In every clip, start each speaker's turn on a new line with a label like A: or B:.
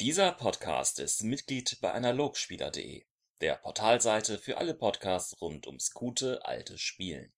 A: Dieser Podcast ist Mitglied bei Analogspieler.de, der Portalseite für alle Podcasts rund ums gute alte Spielen.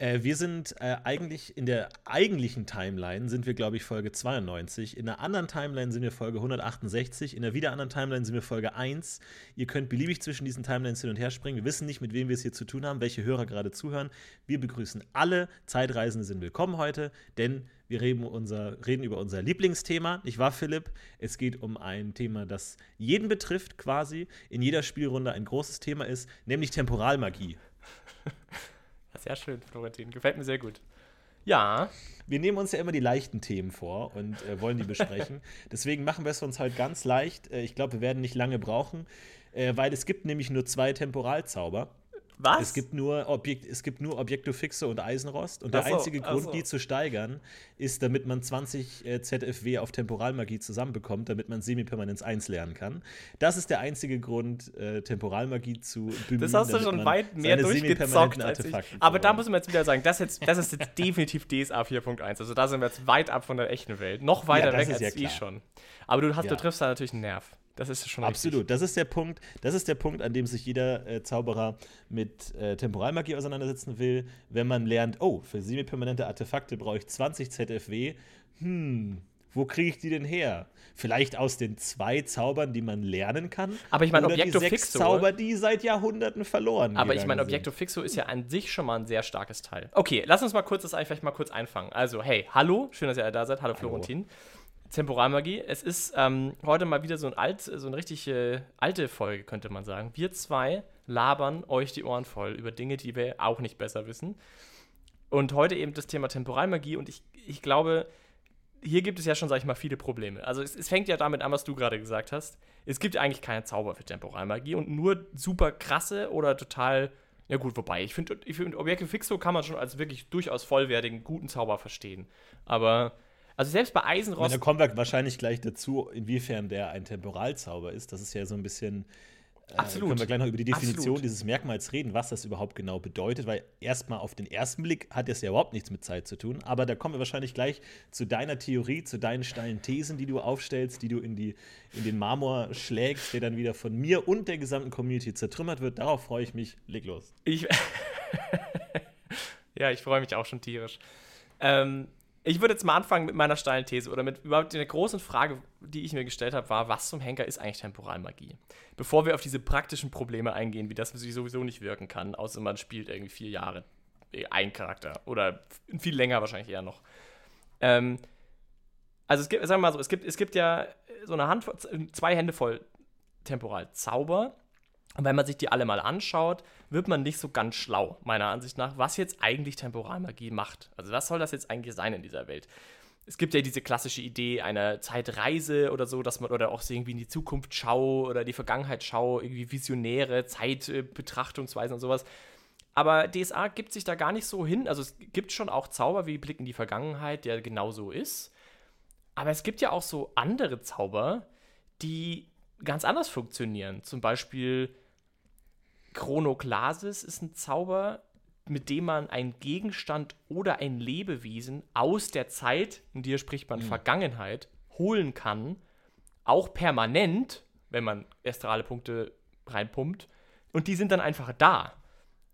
B: Äh, wir sind äh, eigentlich in der eigentlichen Timeline sind wir, glaube ich, Folge 92. In der anderen Timeline sind wir Folge 168. In der wieder anderen Timeline sind wir Folge 1. Ihr könnt beliebig zwischen diesen Timelines hin und her springen. Wir wissen nicht, mit wem wir es hier zu tun haben, welche Hörer gerade zuhören. Wir begrüßen alle. Zeitreisende sind willkommen heute, denn wir reden, unser, reden über unser Lieblingsthema, nicht wahr, Philipp? Es geht um ein Thema, das jeden betrifft, quasi, in jeder Spielrunde ein großes Thema ist, nämlich Temporalmagie.
C: Sehr schön, Florentin. Gefällt mir sehr gut. Ja.
B: Wir nehmen uns ja immer die leichten Themen vor und äh, wollen die besprechen. Deswegen machen wir es uns heute ganz leicht. Äh, ich glaube, wir werden nicht lange brauchen, äh, weil es gibt nämlich nur zwei Temporalzauber.
C: Was?
B: Es gibt nur, Objekt, es gibt nur Objekto Fixe und Eisenrost. Und der so, einzige Grund, so. die zu steigern, ist, damit man 20 äh, ZFW auf Temporalmagie zusammenbekommt, damit man Semipermanenz 1 lernen kann. Das ist der einzige Grund, äh, Temporalmagie zu
C: bemühen. Das hast du schon weit mehr durchgezockt als ich. Aber da muss man jetzt wieder sagen, das, jetzt, das ist jetzt definitiv DSA 4.1. Also da sind wir jetzt weit ab von der echten Welt. Noch weiter ja, weg als ja ich schon. Aber du, hast, ja. du triffst da natürlich einen Nerv. Das ist schon
B: Absolut. Richtig. Das ist der Punkt, das ist der Punkt, an dem sich jeder äh, Zauberer mit äh, Temporalmagie auseinandersetzen will, wenn man lernt, oh, für semi-permanente Artefakte brauche ich 20 ZFW. Hm, wo kriege ich die denn her? Vielleicht aus den zwei Zaubern, die man lernen kann.
C: Aber ich meine, Objekto
B: die sechs
C: Fixo.
B: Zauber, die seit Jahrhunderten verloren
C: Aber ich meine, Objekto Fixo ist ja an sich schon mal ein sehr starkes Teil. Okay, lass uns mal kurz das vielleicht mal kurz einfangen. Also, hey, hallo, schön, dass ihr alle da seid. Hallo, hallo. Florentin. Temporalmagie. Es ist ähm, heute mal wieder so, ein alt, so eine richtig äh, alte Folge, könnte man sagen. Wir zwei labern euch die Ohren voll über Dinge, die wir auch nicht besser wissen. Und heute eben das Thema Temporalmagie. Und ich, ich glaube, hier gibt es ja schon, sag ich mal, viele Probleme. Also es, es fängt ja damit an, was du gerade gesagt hast. Es gibt eigentlich keine Zauber für Temporalmagie und nur super krasse oder total ja gut, wobei, ich finde, ich find, Objekte Fixo kann man schon als wirklich durchaus vollwertigen, guten Zauber verstehen. Aber also selbst bei Eisenrost.
B: Da kommen wir wahrscheinlich gleich dazu, inwiefern der ein Temporalzauber ist. Das ist ja so ein bisschen. Äh, Absolut. Können wir gleich noch über die Definition Absolut. dieses Merkmals reden, was das überhaupt genau bedeutet, weil erstmal auf den ersten Blick hat es ja überhaupt nichts mit Zeit zu tun. Aber da kommen wir wahrscheinlich gleich zu deiner Theorie, zu deinen steilen Thesen, die du aufstellst, die du in, die, in den Marmor schlägst, der dann wieder von mir und der gesamten Community zertrümmert wird. Darauf freue ich mich. Leg los.
C: Ich. ja, ich freue mich auch schon tierisch. Ähm, ich würde jetzt mal anfangen mit meiner steilen These oder mit überhaupt der großen Frage, die ich mir gestellt habe, war, was zum Henker ist eigentlich Temporalmagie? Bevor wir auf diese praktischen Probleme eingehen, wie das sie sowieso nicht wirken kann, außer man spielt irgendwie vier Jahre äh, ein Charakter oder viel länger wahrscheinlich eher noch. Ähm, also es gibt, sagen wir mal so, es gibt, es gibt ja so eine Hand, zwei Hände voll Temporalzauber und wenn man sich die alle mal anschaut, wird man nicht so ganz schlau, meiner Ansicht nach, was jetzt eigentlich Temporalmagie macht. Also was soll das jetzt eigentlich sein in dieser Welt? Es gibt ja diese klassische Idee einer Zeitreise oder so, dass man oder auch irgendwie in die Zukunft schau oder die Vergangenheit schau, irgendwie visionäre Zeitbetrachtungsweisen und sowas. Aber DSA gibt sich da gar nicht so hin. Also es gibt schon auch Zauber wie Blick in die Vergangenheit, der genauso ist. Aber es gibt ja auch so andere Zauber, die ganz anders funktionieren. Zum Beispiel Chronoklasis ist ein Zauber, mit dem man einen Gegenstand oder ein Lebewesen aus der Zeit, in dir spricht man mhm. Vergangenheit, holen kann, auch permanent, wenn man astrale Punkte reinpumpt, und die sind dann einfach da.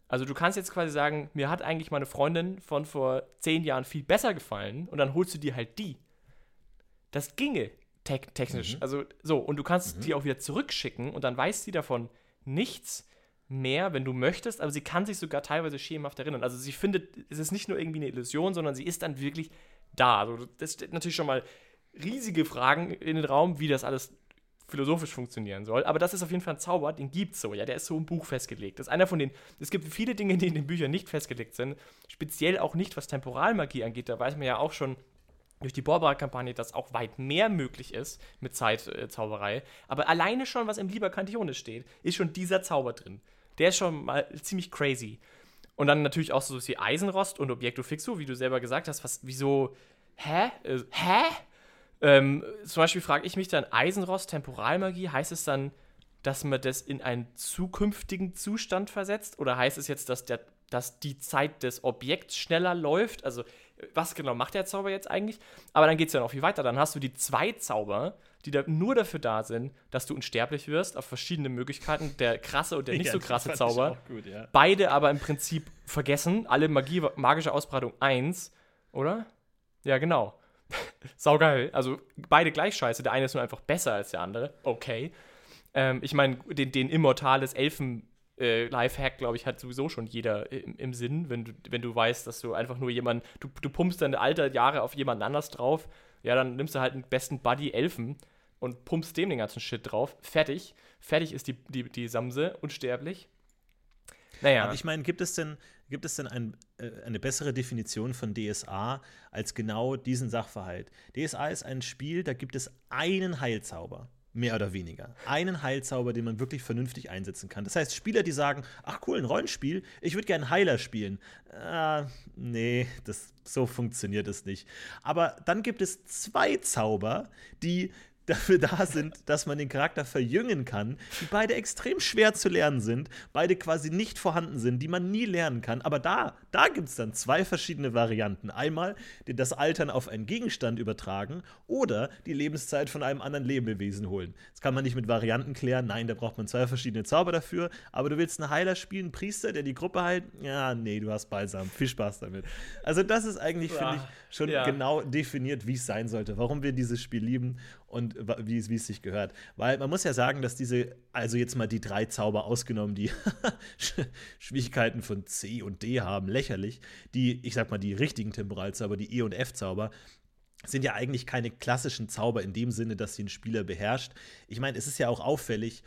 C: Also du kannst jetzt quasi sagen, mir hat eigentlich meine Freundin von vor zehn Jahren viel besser gefallen und dann holst du dir halt die. Das ginge te technisch. Mhm. Also so, und du kannst mhm. die auch wieder zurückschicken und dann weiß sie davon nichts mehr, wenn du möchtest, aber sie kann sich sogar teilweise schemenhaft erinnern. Also sie findet, es ist nicht nur irgendwie eine Illusion, sondern sie ist dann wirklich da. Also das stellt natürlich schon mal riesige Fragen in den Raum, wie das alles philosophisch funktionieren soll. Aber das ist auf jeden Fall ein Zauber, den gibt es so, ja, der ist so im Buch festgelegt. Das ist einer von den, es gibt viele Dinge, die in den Büchern nicht festgelegt sind, speziell auch nicht, was Temporalmagie angeht. Da weiß man ja auch schon, durch die Borbara-Kampagne, dass auch weit mehr möglich ist mit Zeitzauberei. Aber alleine schon, was im Lieber Cantillone steht, ist schon dieser Zauber drin. Der ist schon mal ziemlich crazy. Und dann natürlich auch so wie Eisenrost und Objekto Fixo, wie du selber gesagt hast, was, wieso, hä? Äh, hä? Ähm, zum Beispiel frage ich mich dann, Eisenrost, Temporalmagie, heißt es dann, dass man das in einen zukünftigen Zustand versetzt? Oder heißt es jetzt, dass, der, dass die Zeit des Objekts schneller läuft? Also was genau macht der Zauber jetzt eigentlich? Aber dann geht es ja noch viel weiter. Dann hast du die zwei Zauber, die da nur dafür da sind, dass du unsterblich wirst, auf verschiedene Möglichkeiten. Der krasse und der nicht
B: Ja,
C: so krasse Zauber.
B: gut, ja.
C: Beide aber im Prinzip vergessen. Alle Magie, magische Ausbreitung 1, oder? Ja, genau. Saugeil. Also beide gleich scheiße. Der eine ist nur einfach besser als der andere. Okay. Ähm, ich meine, den, den immortales Elfen. Äh, Lifehack, glaube ich, hat sowieso schon jeder im, im Sinn, wenn du, wenn du weißt, dass du einfach nur jemanden, du, du pumpst deine alter Jahre auf jemanden anders drauf, ja, dann nimmst du halt einen besten Buddy Elfen und pumpst dem den ganzen Shit drauf. Fertig. Fertig ist die, die, die Samse, unsterblich. Naja.
B: Aber ich meine, gibt es denn, gibt es denn ein, äh, eine bessere Definition von DSA als genau diesen Sachverhalt? DSA ist ein Spiel, da gibt es einen Heilzauber. Mehr oder weniger. Einen Heilzauber, den man wirklich vernünftig einsetzen kann. Das heißt, Spieler, die sagen, ach cool, ein Rollenspiel, ich würde gerne Heiler spielen. Ah, nee, das, so funktioniert es nicht. Aber dann gibt es zwei Zauber, die dafür da sind, dass man den Charakter verjüngen kann, die beide extrem schwer zu lernen sind, beide quasi nicht vorhanden sind, die man nie lernen kann. Aber da, da gibt es dann zwei verschiedene Varianten. Einmal das Altern auf einen Gegenstand übertragen oder die Lebenszeit von einem anderen Lebewesen holen. Das kann man nicht mit Varianten klären. Nein, da braucht man zwei verschiedene Zauber dafür. Aber du willst einen Heiler spielen, einen Priester, der die Gruppe heilt? Ja, nee, du hast Balsam. Viel Spaß damit. Also das ist eigentlich, finde ich, schon
C: Ja.
B: genau definiert, wie es sein sollte, warum wir dieses Spiel lieben und wie es sich gehört. Weil man muss ja sagen, dass diese, also jetzt mal die drei Zauber ausgenommen, die Sch- Schwierigkeiten von C und D haben, lächerlich, die, ich sag mal, die richtigen Temporalzauber, die E- und F-Zauber, sind ja eigentlich keine klassischen Zauber in dem Sinne, dass sie ein Spieler beherrscht. Ich meine, es ist ja auch auffällig,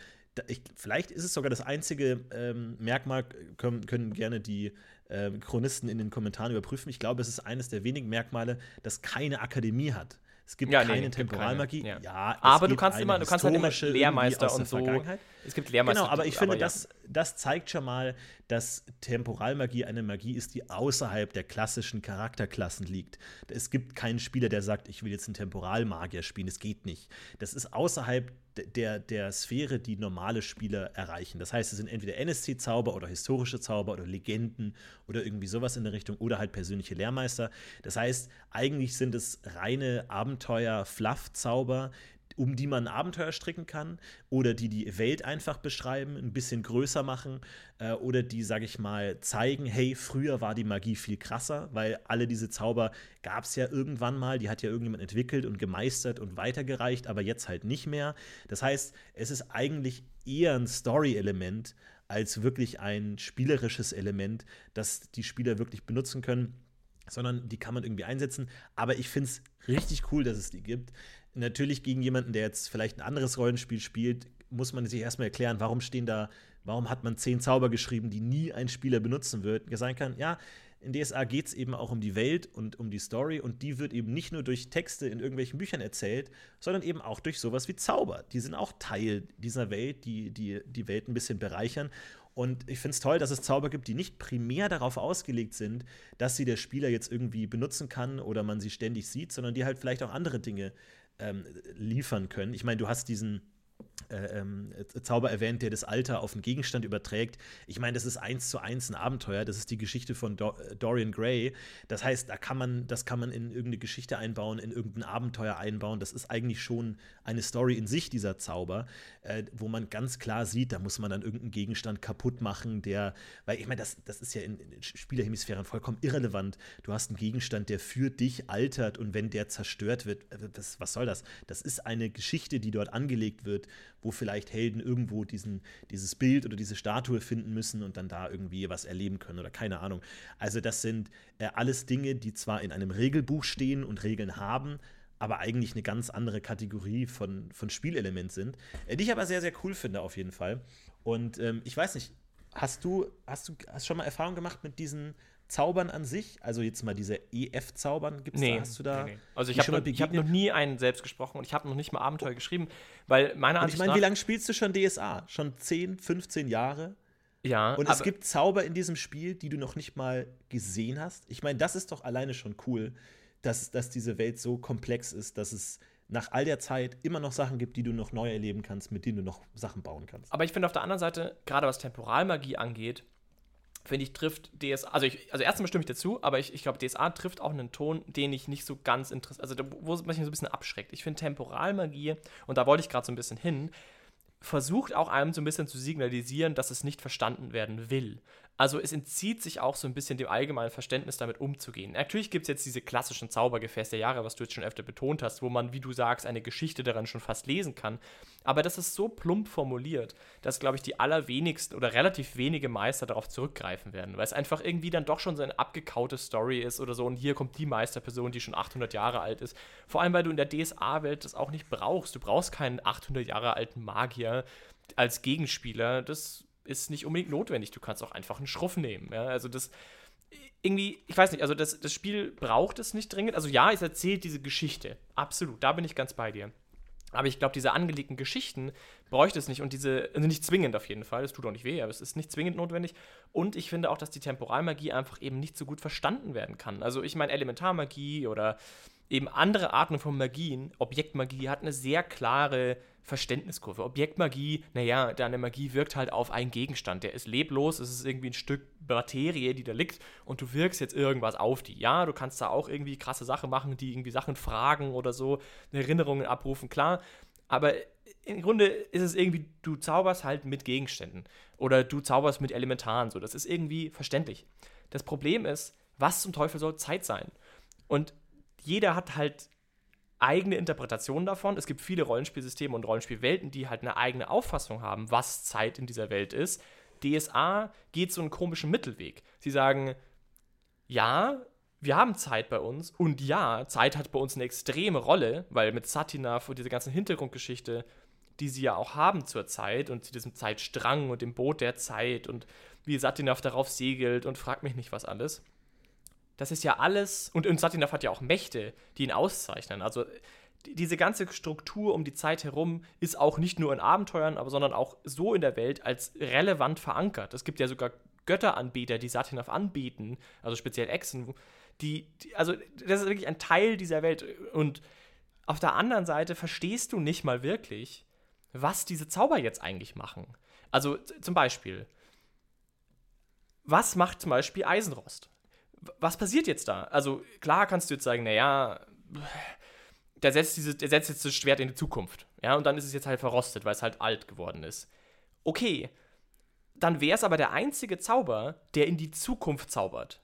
B: ich, vielleicht ist es sogar das einzige ähm, Merkmal, können, können gerne die ähm, Chronisten in den Kommentaren überprüfen. Ich glaube, es ist eines der wenigen Merkmale, das keine Akademie hat. Es gibt
C: Ja, nee,
B: keine
C: gibt
B: Temporalmagie.
C: keine,
B: Ja,
C: ja.
B: es
C: Aber du kannst immer, du kannst halt immer Lehrmeister und so. Es gibt Lehrmeister.
B: Genau, aber ich finde,
C: ja.
B: das, das zeigt schon mal, dass Temporalmagie eine Magie ist, die außerhalb der klassischen Charakterklassen liegt. Es gibt keinen Spieler, der sagt, ich will jetzt einen Temporalmagier spielen. Das geht nicht. Das ist außerhalb der, der Sphäre, die normale Spieler erreichen. Das heißt, es sind entweder NSC-Zauber oder historische Zauber oder Legenden oder irgendwie sowas in der Richtung oder halt persönliche Lehrmeister. Das heißt, eigentlich sind es reine Abenteuer-Fluff-Zauber, um die man ein Abenteuer stricken kann oder die die Welt einfach beschreiben, ein bisschen größer machen äh, oder die, sag ich mal, zeigen, hey, früher war die Magie viel krasser, weil alle diese Zauber gab es ja irgendwann mal, die hat ja irgendjemand entwickelt und gemeistert und weitergereicht, aber jetzt halt nicht mehr. Das heißt, es ist eigentlich eher ein Story-Element als wirklich ein spielerisches Element, das die Spieler wirklich benutzen können sondern die kann man irgendwie einsetzen. Aber ich finde es richtig cool, dass es die gibt. Natürlich gegen jemanden, der jetzt vielleicht ein anderes Rollenspiel spielt, muss man sich erstmal erklären, warum stehen da, warum hat man zehn Zauber geschrieben, die nie ein Spieler benutzen wird. Sagen kann, ja, in DSA geht es eben auch um die Welt und um die Story und die wird eben nicht nur durch Texte in irgendwelchen Büchern erzählt, sondern eben auch durch sowas wie Zauber. Die sind auch Teil dieser Welt, die die, die Welt ein bisschen bereichern. Und ich finde es toll, dass es Zauber gibt, die nicht primär darauf ausgelegt sind, dass sie der Spieler jetzt irgendwie benutzen kann oder man sie ständig sieht, sondern die halt vielleicht auch andere Dinge ähm, liefern können. Ich meine, du hast diesen äh, ähm, Zauber erwähnt, der das Alter auf einen Gegenstand überträgt. Ich meine, das ist eins zu eins ein Abenteuer. Das ist die Geschichte von Do Dorian Gray. Das heißt, da kann man, das kann man in irgendeine Geschichte einbauen, in irgendein Abenteuer einbauen. Das ist eigentlich schon eine Story in sich, dieser Zauber, äh, wo man ganz klar sieht, da muss man dann irgendeinen Gegenstand kaputt machen, der, weil ich meine, das, das ist ja in, in Spielerhemisphären vollkommen irrelevant. Du hast einen Gegenstand, der für dich altert und wenn der zerstört wird, äh, das, was soll das? Das ist eine Geschichte, die dort angelegt wird, wo vielleicht Helden irgendwo diesen, dieses Bild oder diese Statue finden müssen und dann da irgendwie was erleben können oder keine Ahnung. Also das sind äh, alles Dinge, die zwar in einem Regelbuch stehen und Regeln haben, aber eigentlich eine ganz andere Kategorie von, von Spielelement sind, äh, die ich aber sehr, sehr cool finde auf jeden Fall. Und ähm, ich weiß nicht, hast du, hast du hast schon mal Erfahrung gemacht mit diesen Zaubern an sich? Also jetzt mal diese EF-Zaubern, gibt's
C: Nee,
B: da, hast du da?
C: nee, nee. Also ich habe noch, ich hab noch nie einen selbst gesprochen und ich habe noch nicht mal Abenteuer geschrieben, weil meiner
B: Und
C: Ansicht
B: ich meine, wie lange spielst du schon DSA? Schon 10, 15 Jahre?
C: ja,
B: Und es gibt Zauber in diesem Spiel, die du noch nicht mal gesehen hast. Ich meine, das ist doch alleine schon cool, dass, dass diese Welt so komplex ist, dass es nach all der Zeit immer noch Sachen gibt, die du noch neu erleben kannst, mit denen du noch Sachen bauen kannst.
C: Aber ich finde auf der anderen Seite, gerade was Temporalmagie angeht, finde ich, trifft DSA, also, ich, also erstmal stimme ich dazu, aber ich, ich glaube, DSA trifft auch einen Ton, den ich nicht so ganz interessiert, also wo es mich so ein bisschen abschreckt. Ich finde Temporalmagie, und da wollte ich gerade so ein bisschen hin, versucht auch einem so ein bisschen zu signalisieren, dass es nicht verstanden werden will. Also es entzieht sich auch so ein bisschen dem allgemeinen Verständnis, damit umzugehen. Natürlich gibt es jetzt diese klassischen Zaubergefäße der Jahre, was du jetzt schon öfter betont hast, wo man, wie du sagst, eine Geschichte daran schon fast lesen kann. Aber das ist so plump formuliert, dass, glaube ich, die allerwenigsten oder relativ wenige Meister darauf zurückgreifen werden, weil es einfach irgendwie dann doch schon so eine abgekaute Story ist oder so. Und hier kommt die Meisterperson, die schon 800 Jahre alt ist. Vor allem, weil du in der DSA-Welt das auch nicht brauchst. Du brauchst keinen 800 Jahre alten Magier als Gegenspieler. Das ist nicht unbedingt notwendig. Du kannst auch einfach einen Schruff nehmen. Ja? Also das irgendwie, ich weiß nicht, also das, das Spiel braucht es nicht dringend. Also ja, es erzählt diese Geschichte. Absolut, da bin ich ganz bei dir. Aber ich glaube, diese angelegten Geschichten bräuchte es nicht und diese, also nicht zwingend auf jeden Fall, es tut auch nicht weh, aber es ist nicht zwingend notwendig. Und ich finde auch, dass die Temporalmagie einfach eben nicht so gut verstanden werden kann. Also ich meine, Elementarmagie oder eben andere Arten von Magien, Objektmagie hat eine sehr klare Verständniskurve. Objektmagie, naja, deine Magie wirkt halt auf einen Gegenstand. Der ist leblos, es ist irgendwie ein Stück Materie, die da liegt und du wirkst jetzt irgendwas auf die. Ja, du kannst da auch irgendwie krasse Sachen machen, die irgendwie Sachen fragen oder so, Erinnerungen abrufen, klar. Aber im Grunde ist es irgendwie, du zauberst halt mit Gegenständen oder du zauberst mit Elementaren. So, das ist irgendwie verständlich. Das Problem ist, was zum Teufel soll Zeit sein? Und jeder hat halt eigene Interpretation davon. Es gibt viele Rollenspielsysteme und Rollenspielwelten, die halt eine eigene Auffassung haben, was Zeit in dieser Welt ist. DSA geht so einen komischen Mittelweg. Sie sagen, ja, wir haben Zeit bei uns und ja, Zeit hat bei uns eine extreme Rolle, weil mit Satinav und dieser ganzen Hintergrundgeschichte, die sie ja auch haben zur Zeit und zu diesem Zeitstrang und dem Boot der Zeit und wie Satinav darauf segelt und fragt mich nicht was alles das ist ja alles, und, und Satinav hat ja auch Mächte, die ihn auszeichnen. Also diese ganze Struktur um die Zeit herum ist auch nicht nur in Abenteuern, aber sondern auch so in der Welt als relevant verankert. Es gibt ja sogar Götteranbeter, die Satinav anbieten, also speziell Echsen, die, die, also das ist wirklich ein Teil dieser Welt. Und auf der anderen Seite verstehst du nicht mal wirklich, was diese Zauber jetzt eigentlich machen. Also zum Beispiel, was macht zum Beispiel Eisenrost? Was passiert jetzt da? Also klar kannst du jetzt sagen, naja, der setzt, diese, der setzt jetzt das Schwert in die Zukunft. Ja, und dann ist es jetzt halt verrostet, weil es halt alt geworden ist. Okay, dann wäre es aber der einzige Zauber, der in die Zukunft zaubert.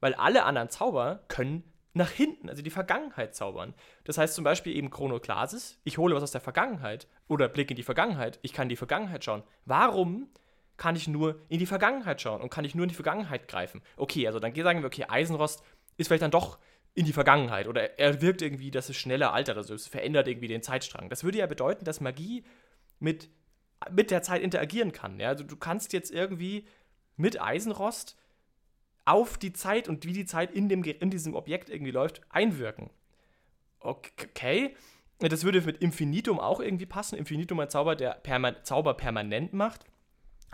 C: Weil alle anderen Zauber können nach hinten, also die Vergangenheit zaubern. Das heißt zum Beispiel eben Chronoklasis, ich hole was aus der Vergangenheit oder Blick in die Vergangenheit, ich kann in die Vergangenheit schauen. Warum kann ich nur in die Vergangenheit schauen und kann ich nur in die Vergangenheit greifen. Okay, also dann sagen wir, okay, Eisenrost ist vielleicht dann doch in die Vergangenheit oder er wirkt irgendwie, dass es schneller altert, also es verändert irgendwie den Zeitstrang. Das würde ja bedeuten, dass Magie mit, mit der Zeit interagieren kann. Ja? Also du kannst jetzt irgendwie mit Eisenrost auf die Zeit und wie die Zeit in, dem, in diesem Objekt irgendwie läuft, einwirken. Okay. Das würde mit Infinitum auch irgendwie passen. Infinitum ein Zauber, der Perma Zauber permanent macht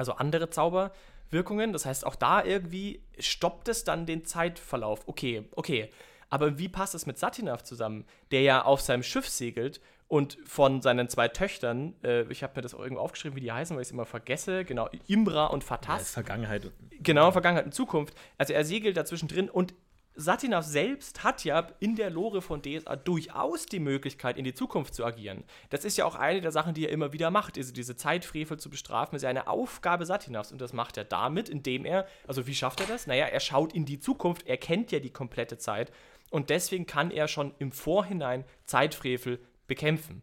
C: also andere Zauberwirkungen. Das heißt, auch da irgendwie stoppt es dann den Zeitverlauf. Okay, okay. Aber wie passt es mit Satinav zusammen, der ja auf seinem Schiff segelt und von seinen zwei Töchtern, äh, ich habe mir das auch irgendwo aufgeschrieben, wie die heißen, weil ich es immer vergesse, genau, Imbra und Fatas.
B: Ja, Vergangenheit.
C: Genau, Vergangenheit und Zukunft. Also er segelt dazwischen drin und Satinav selbst hat ja in der Lore von DSA durchaus die Möglichkeit, in die Zukunft zu agieren. Das ist ja auch eine der Sachen, die er immer wieder macht. Also diese Zeitfrevel zu bestrafen, ist ja eine Aufgabe Satinavs. Und das macht er damit, indem er, also wie schafft er das? Naja, er schaut in die Zukunft, er kennt ja die komplette Zeit. Und deswegen kann er schon im Vorhinein Zeitfrevel bekämpfen.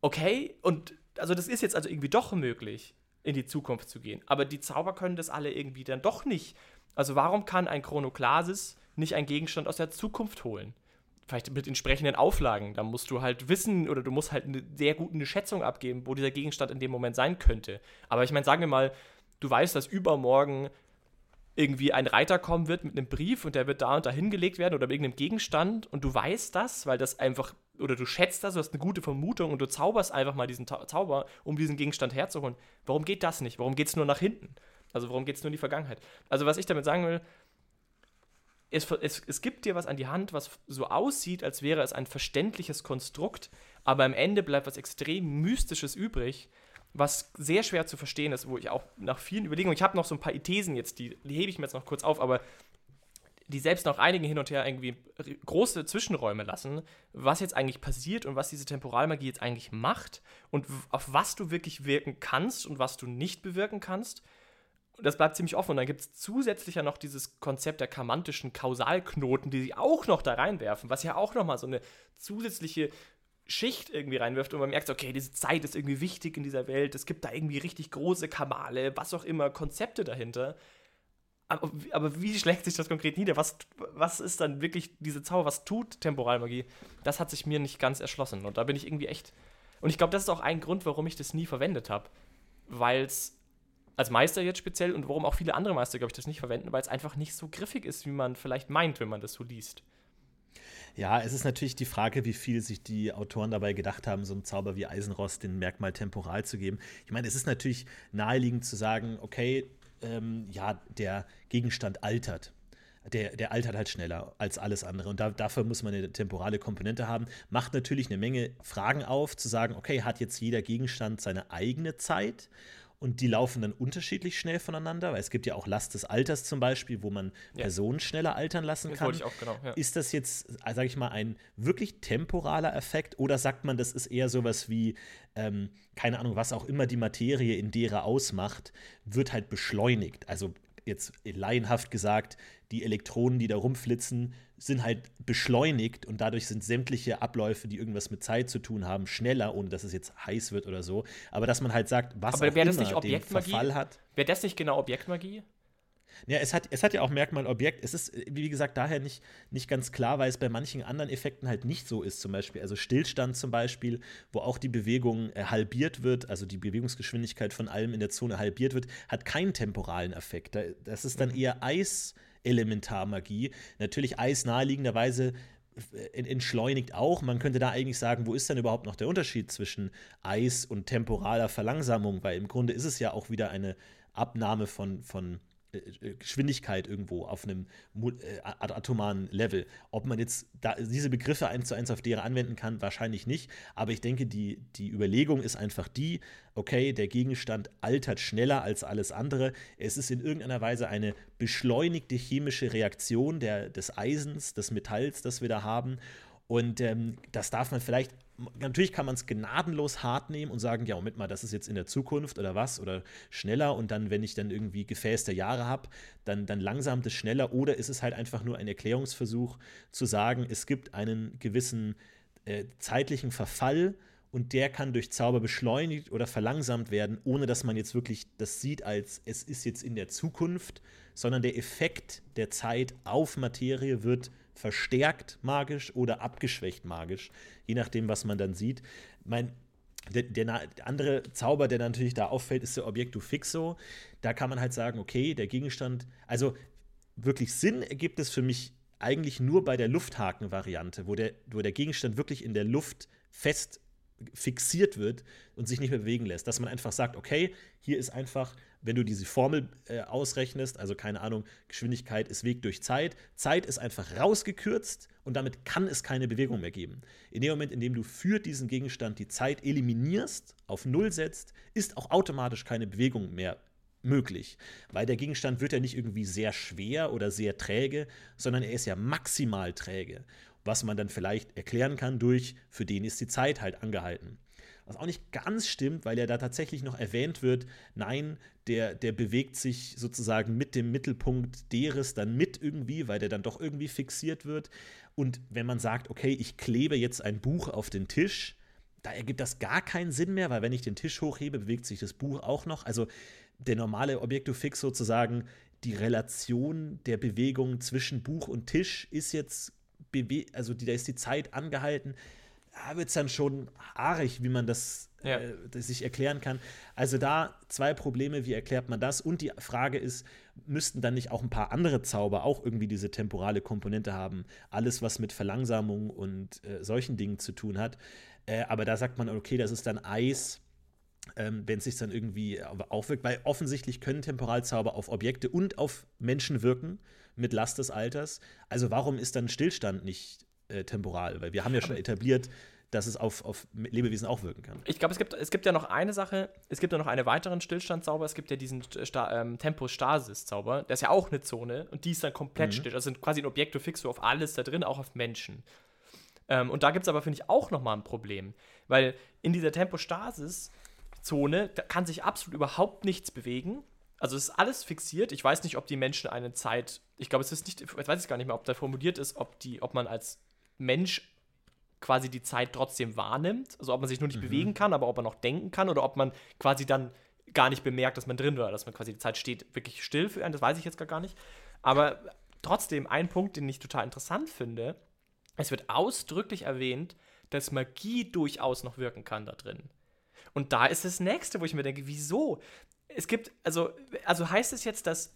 C: Okay, und also das ist jetzt also irgendwie doch möglich, in die Zukunft zu gehen. Aber die Zauber können das alle irgendwie dann doch nicht. Also warum kann ein Chronoklasis nicht einen Gegenstand aus der Zukunft holen? Vielleicht mit entsprechenden Auflagen. Da musst du halt wissen oder du musst halt eine sehr gute Schätzung abgeben, wo dieser Gegenstand in dem Moment sein könnte. Aber ich meine, sagen wir mal, du weißt, dass übermorgen irgendwie ein Reiter kommen wird mit einem Brief und der wird da und da hingelegt werden oder mit irgendeinem Gegenstand und du weißt das, weil das einfach, oder du schätzt das, du hast eine gute Vermutung und du zauberst einfach mal diesen Zauber, um diesen Gegenstand herzuholen. Warum geht das nicht? Warum geht es nur nach hinten? Also warum geht es nur in die Vergangenheit? Also was ich damit sagen will, es, es, es gibt dir was an die Hand, was so aussieht, als wäre es ein verständliches Konstrukt, aber am Ende bleibt was extrem Mystisches übrig, was sehr schwer zu verstehen ist, wo ich auch nach vielen Überlegungen, ich habe noch so ein paar Thesen jetzt, die, die hebe ich mir jetzt noch kurz auf, aber die selbst noch einige hin und her irgendwie große Zwischenräume lassen, was jetzt eigentlich passiert und was diese Temporalmagie jetzt eigentlich macht und auf was du wirklich wirken kannst und was du nicht bewirken kannst. Das bleibt ziemlich offen. Und dann gibt es zusätzlich ja noch dieses Konzept der karmantischen Kausalknoten, die sie auch noch da reinwerfen, was ja auch nochmal so eine zusätzliche Schicht irgendwie reinwirft und man merkt, okay, diese Zeit ist irgendwie wichtig in dieser Welt, es gibt da irgendwie richtig große Kamale, was auch immer, Konzepte dahinter. Aber, aber, wie schlägt sich das konkret nieder? Was, was ist dann wirklich diese Zauber? Was tut Temporalmagie? Das hat sich mir nicht ganz erschlossen. Und da bin ich irgendwie echt. Und ich glaube, das ist auch ein Grund, warum ich das nie verwendet habe. Weil es als Meister jetzt speziell und warum auch viele andere Meister, glaube ich, das nicht verwenden, weil es einfach nicht so griffig ist, wie man vielleicht meint, wenn man das so liest.
B: Ja, es ist natürlich die Frage, wie viel sich die Autoren dabei gedacht haben, so einem Zauber wie Eisenrost den Merkmal temporal zu geben. Ich meine, es ist natürlich naheliegend zu sagen, okay, ähm, ja, der Gegenstand altert. Der, der altert halt schneller als alles andere. Und da, dafür muss man eine temporale Komponente haben. Macht natürlich eine Menge Fragen auf, zu sagen, okay, hat jetzt jeder Gegenstand seine eigene Zeit? Und die laufen dann unterschiedlich schnell voneinander, weil es gibt ja auch Last des Alters zum Beispiel, wo man ja. Personen schneller altern lassen das kann. Ich auch, genau, ja. Ist das jetzt, sage ich mal, ein wirklich temporaler Effekt oder sagt man, das ist eher sowas wie, ähm, keine Ahnung, was auch immer die Materie in derer ausmacht, wird halt beschleunigt. Also jetzt laienhaft gesagt, die Elektronen, die da rumflitzen, sind halt beschleunigt und dadurch sind sämtliche Abläufe, die irgendwas mit Zeit zu tun haben, schneller, ohne dass es jetzt heiß wird oder so. Aber dass man halt sagt, was
C: Aber auch immer das den Verfall hat. Wäre das nicht genau Objektmagie?
B: Ja, es hat, es hat ja auch Merkmal Objekt. Es ist, wie gesagt, daher nicht, nicht ganz klar, weil es bei manchen anderen Effekten halt nicht so ist. Zum Beispiel, also Stillstand zum Beispiel, wo auch die Bewegung äh, halbiert wird, also die Bewegungsgeschwindigkeit von allem in der Zone halbiert wird, hat keinen temporalen Effekt. Das ist dann mhm. eher Eis. Elementarmagie. Natürlich Eis naheliegenderweise äh, entschleunigt auch. Man könnte da eigentlich sagen, wo ist denn überhaupt noch der Unterschied zwischen Eis und temporaler Verlangsamung? Weil im Grunde ist es ja auch wieder eine Abnahme von, von Geschwindigkeit irgendwo auf einem äh, atomaren Level. Ob man jetzt da, diese Begriffe eins zu eins auf deren anwenden kann, wahrscheinlich nicht. Aber ich denke, die, die Überlegung ist einfach die, okay, der Gegenstand altert schneller als alles andere. Es ist in irgendeiner Weise eine beschleunigte chemische Reaktion der, des Eisens, des Metalls, das wir da haben. Und ähm, das darf man vielleicht natürlich kann man es gnadenlos hart nehmen und sagen, ja, Moment mal, das ist jetzt in der Zukunft oder was oder schneller und dann, wenn ich dann irgendwie Gefäß der Jahre habe, dann, dann langsam das schneller. Oder ist es halt einfach nur ein Erklärungsversuch zu sagen, es gibt einen gewissen äh, zeitlichen Verfall und der kann durch Zauber beschleunigt oder verlangsamt werden, ohne dass man jetzt wirklich das sieht als es ist jetzt in der Zukunft, sondern der Effekt der Zeit auf Materie wird verstärkt magisch oder abgeschwächt magisch, je nachdem, was man dann sieht. Mein, der, der, andere Zauber, der natürlich da auffällt, ist der Objektu Fixo. Da kann man halt sagen, okay, der Gegenstand, also wirklich Sinn ergibt es für mich eigentlich nur bei der Lufthaken-Variante, wo der, wo der Gegenstand wirklich in der Luft fest fixiert wird und sich nicht mehr bewegen lässt. Dass man einfach sagt, okay, hier ist einfach wenn du diese Formel äh, ausrechnest, also keine Ahnung, Geschwindigkeit ist Weg durch Zeit, Zeit ist einfach rausgekürzt und damit kann es keine Bewegung mehr geben. In dem Moment, in dem du für diesen Gegenstand die Zeit eliminierst, auf Null setzt, ist auch automatisch keine Bewegung mehr möglich, weil der Gegenstand wird ja nicht irgendwie sehr schwer oder sehr träge, sondern er ist ja maximal träge, was man dann vielleicht erklären kann durch, für den ist die Zeit halt angehalten. Was auch nicht ganz stimmt, weil ja da tatsächlich noch erwähnt wird, nein, der, der bewegt sich sozusagen mit dem Mittelpunkt deres dann mit irgendwie, weil der dann doch irgendwie fixiert wird. Und wenn man sagt, okay, ich klebe jetzt ein Buch auf den Tisch, da ergibt das gar keinen Sinn mehr, weil wenn ich den Tisch hochhebe, bewegt sich das Buch auch noch. Also der normale Objektofix sozusagen, die Relation der Bewegung zwischen Buch und Tisch ist jetzt, also da ist die Zeit angehalten da wird es dann schon haarig, wie man das, ja. äh, sich erklären kann. Also da zwei Probleme, wie erklärt man das? Und die Frage ist, müssten dann nicht auch ein paar andere Zauber auch irgendwie diese temporale Komponente haben? Alles, was mit Verlangsamung und äh, solchen Dingen zu tun hat. Äh, aber da sagt man, okay, das ist dann Eis. Ähm, wenn es sich dann irgendwie aufwirkt, weil offensichtlich können Temporalzauber auf Objekte und auf Menschen wirken mit Last des Alters. Also warum ist dann Stillstand nicht äh, temporal, weil wir haben ja schon etabliert, dass es auf, auf Lebewesen auch wirken kann.
C: Ich glaube, es gibt, es gibt ja noch eine Sache, es gibt ja noch einen weiteren Stillstandszauber, es gibt ja diesen Sta ähm, Tempostasis-Zauber, der ist ja auch eine Zone und die ist dann komplett mhm. still. Also quasi ein Objekto fixo auf alles da drin, auch auf Menschen. Ähm, und da gibt es aber, finde ich, auch nochmal ein Problem, weil in dieser Tempostasis-Zone, kann sich absolut überhaupt nichts bewegen. Also es ist alles fixiert. Ich weiß nicht, ob die Menschen eine Zeit, ich glaube, es ist nicht, ich weiß gar nicht mehr, ob da formuliert ist, ob die, ob man als Mensch quasi die Zeit trotzdem wahrnimmt. Also ob man sich nur nicht mhm. bewegen kann, aber ob man noch denken kann oder ob man quasi dann gar nicht bemerkt, dass man drin war, dass man quasi die Zeit steht wirklich still für einen, das weiß ich jetzt gar nicht. Aber trotzdem ein Punkt, den ich total interessant finde, es wird ausdrücklich erwähnt, dass Magie durchaus noch wirken kann da drin. Und da ist das nächste, wo ich mir denke, wieso? Es gibt, also, also heißt es jetzt, dass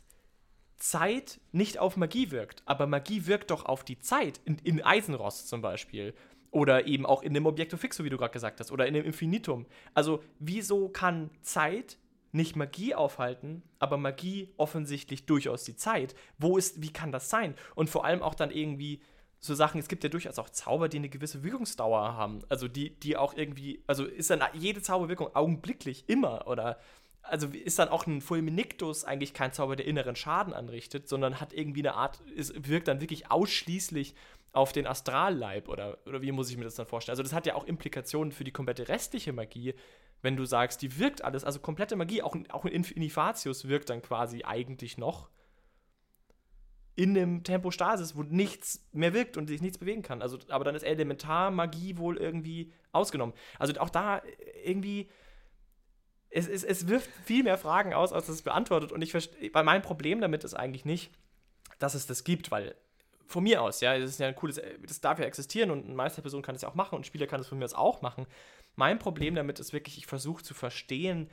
C: Zeit nicht auf Magie wirkt, aber Magie wirkt doch auf die Zeit, in, in Eisenrost zum Beispiel. Oder eben auch in dem Objekto Fixo, wie du gerade gesagt hast, oder in dem Infinitum. Also, wieso kann Zeit nicht Magie aufhalten, aber Magie offensichtlich durchaus die Zeit? Wo ist, wie kann das sein? Und vor allem auch dann irgendwie so Sachen, es gibt ja durchaus auch Zauber, die eine gewisse Wirkungsdauer haben. Also die, die auch irgendwie, also ist dann jede Zauberwirkung augenblicklich immer oder also ist dann auch ein Fulminictus eigentlich kein Zauber, der inneren Schaden anrichtet, sondern hat irgendwie eine Art, es wirkt dann wirklich ausschließlich auf den Astralleib oder, oder wie muss ich mir das dann vorstellen? Also das hat ja auch Implikationen für die komplette restliche Magie, wenn du sagst, die wirkt alles, also komplette Magie, auch, auch in Inifatius wirkt dann quasi eigentlich noch in dem Tempostasis, wo nichts mehr wirkt und sich nichts bewegen kann. Also, aber dann ist Elementarmagie wohl irgendwie ausgenommen. Also auch da irgendwie, es, es, es wirft viel mehr Fragen aus, als es beantwortet. Und ich verstehe, weil mein Problem damit ist eigentlich nicht, dass es das gibt, weil von mir aus, ja, das ist ja ein cooles, das darf ja existieren und ein Meisterperson kann das ja auch machen und ein Spieler kann das von mir aus auch machen. Mein Problem damit ist wirklich, ich versuche zu verstehen,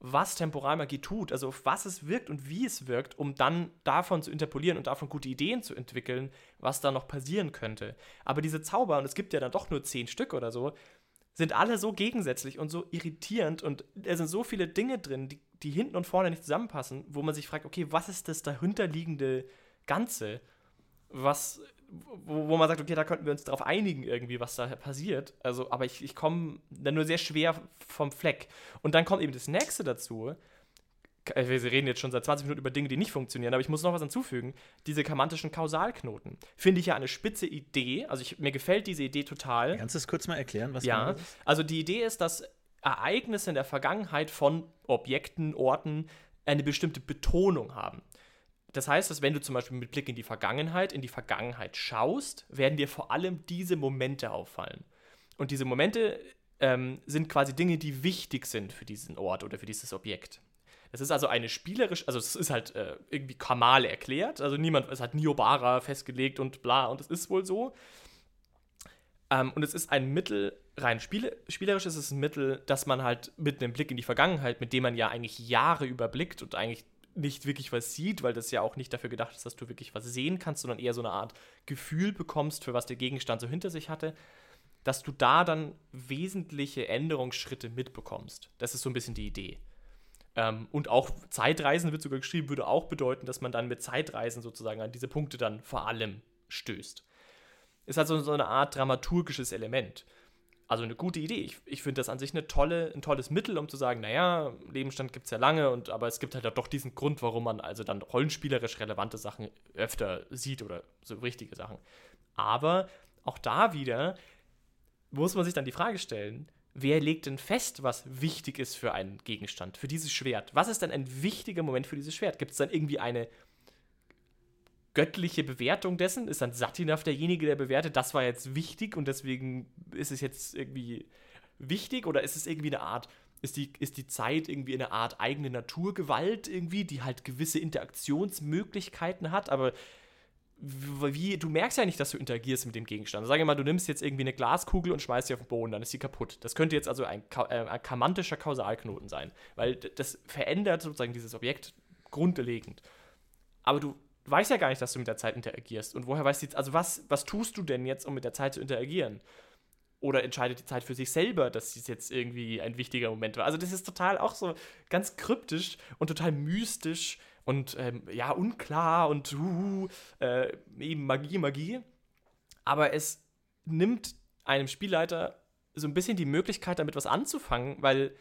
C: was Temporalmagie tut, also auf was es wirkt und wie es wirkt, um dann davon zu interpolieren und davon gute Ideen zu entwickeln, was da noch passieren könnte. Aber diese Zauber, und es gibt ja dann doch nur zehn Stück oder so, sind alle so gegensätzlich und so irritierend und da sind so viele Dinge drin, die, die hinten und vorne nicht zusammenpassen, wo man sich fragt, okay, was ist das dahinterliegende Ganze? Was, wo, wo man sagt, okay, da könnten wir uns darauf einigen, irgendwie, was da passiert. Also, aber ich, ich komme dann nur sehr schwer vom Fleck. Und dann kommt eben das nächste dazu. Äh, wir reden jetzt schon seit 20 Minuten über Dinge, die nicht funktionieren, aber ich muss noch was hinzufügen. Diese kamantischen Kausalknoten. Finde ich ja eine spitze Idee. Also ich, mir gefällt diese Idee total.
B: Kannst du es kurz mal erklären, was
C: Ja, also die Idee ist, dass Ereignisse in der Vergangenheit von Objekten, Orten eine bestimmte Betonung haben. Das heißt, dass wenn du zum Beispiel mit Blick in die Vergangenheit, in die Vergangenheit schaust, werden dir vor allem diese Momente auffallen. Und diese Momente ähm, sind quasi Dinge, die wichtig sind für diesen Ort oder für dieses Objekt. Das ist also eine spielerisch, also es ist halt äh, irgendwie Kamal erklärt, also niemand, es hat Niobara festgelegt und bla, und es ist wohl so. Ähm, und es ist ein Mittel, rein spiele, spielerisch ist es ein Mittel, dass man halt mit einem Blick in die Vergangenheit, mit dem man ja eigentlich Jahre überblickt und eigentlich nicht wirklich was sieht, weil das ja auch nicht dafür gedacht ist, dass du wirklich was sehen kannst, sondern eher so eine Art Gefühl bekommst, für was der Gegenstand so hinter sich hatte, dass du da dann wesentliche Änderungsschritte mitbekommst. Das ist so ein bisschen die Idee. Ähm, und auch Zeitreisen wird sogar geschrieben, würde auch bedeuten, dass man dann mit Zeitreisen sozusagen an diese Punkte dann vor allem stößt. Ist also so eine Art dramaturgisches Element also eine gute Idee. Ich, ich finde das an sich eine tolle, ein tolles Mittel, um zu sagen, naja, Lebensstand gibt es ja lange, und, aber es gibt halt doch diesen Grund, warum man also dann rollenspielerisch relevante Sachen öfter sieht oder so richtige Sachen. Aber auch da wieder muss man sich dann die Frage stellen, wer legt denn fest, was wichtig ist für einen Gegenstand, für dieses Schwert? Was ist denn ein wichtiger Moment für dieses Schwert? Gibt es dann irgendwie eine göttliche Bewertung dessen? Ist dann Satinov derjenige, der bewertet, das war jetzt wichtig und deswegen ist es jetzt irgendwie wichtig? Oder ist es irgendwie eine Art, ist die, ist die Zeit irgendwie eine Art eigene Naturgewalt irgendwie, die halt gewisse Interaktionsmöglichkeiten hat, aber wie, du merkst ja nicht, dass du interagierst mit dem Gegenstand. Sag mal, du nimmst jetzt irgendwie eine Glaskugel und schmeißt sie auf den Boden, dann ist sie kaputt. Das könnte jetzt also ein, äh, ein kamantischer Kausalknoten sein, weil das verändert sozusagen dieses Objekt grundlegend. Aber du du weißt ja gar nicht, dass du mit der Zeit interagierst. Und woher weißt du jetzt, also was, was tust du denn jetzt, um mit der Zeit zu interagieren? Oder entscheidet die Zeit für sich selber, dass es jetzt irgendwie ein wichtiger Moment war? Also, das ist total auch so ganz kryptisch und total mystisch und ähm, ja, unklar und uh, äh, eben Magie, Magie. Aber es nimmt einem Spielleiter so ein bisschen die Möglichkeit, damit was anzufangen, weil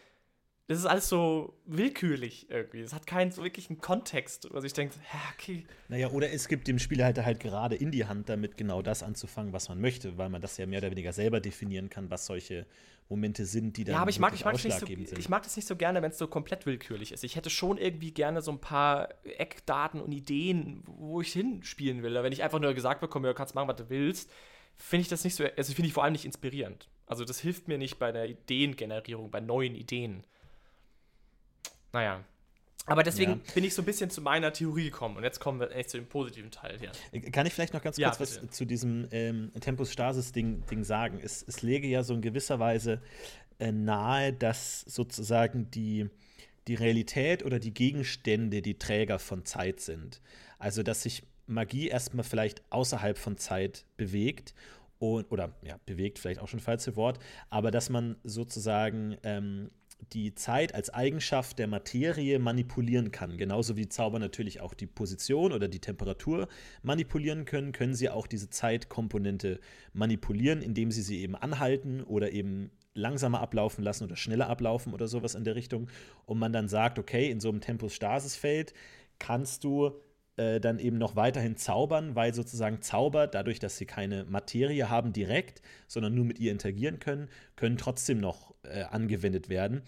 C: das ist alles so willkürlich irgendwie. Es hat keinen so wirklichen Kontext, was ich denke, ja, okay.
B: Naja, oder es gibt dem Spielhalter halt gerade in die Hand, damit genau das anzufangen, was man möchte, weil man das ja mehr oder weniger selber definieren kann, was solche Momente sind, die dann
C: Ja, aber ich mag, ich mag, nicht so,
B: sind.
C: ich mag das nicht so gerne, wenn es so komplett willkürlich ist. Ich hätte schon irgendwie gerne so ein paar Eckdaten und Ideen, wo ich hinspielen will. Wenn ich einfach nur gesagt bekomme, ja, kannst machen, was du willst, finde ich das nicht so, also finde ich vor allem nicht inspirierend. Also das hilft mir nicht bei der Ideengenerierung, bei neuen Ideen. Naja. Aber deswegen
B: Ja.
C: bin ich so ein bisschen zu meiner Theorie gekommen. Und jetzt kommen wir echt zu dem positiven Teil hier.
B: Kann ich vielleicht noch ganz
C: Ja,
B: kurz was
C: bitte.
B: zu diesem ähm, Tempus-Stasis-Ding Ding sagen? Es, es lege ja so in gewisser Weise äh, nahe, dass sozusagen die, die Realität oder die Gegenstände die Träger von Zeit sind. Also, dass sich Magie erstmal vielleicht außerhalb von Zeit bewegt und, oder ja, bewegt vielleicht auch schon falsche Wort, aber dass man sozusagen ähm, die Zeit als Eigenschaft der Materie manipulieren kann. Genauso wie Zauber natürlich auch die Position oder die Temperatur manipulieren können, können sie auch diese Zeitkomponente manipulieren, indem sie sie eben anhalten oder eben langsamer ablaufen lassen oder schneller ablaufen oder sowas in der Richtung. Und man dann sagt, okay, in so einem Tempus-Stasis-Feld kannst du äh, dann eben noch weiterhin zaubern, weil sozusagen Zauber, dadurch, dass sie keine Materie haben direkt, sondern nur mit ihr interagieren können, können trotzdem noch äh, angewendet werden.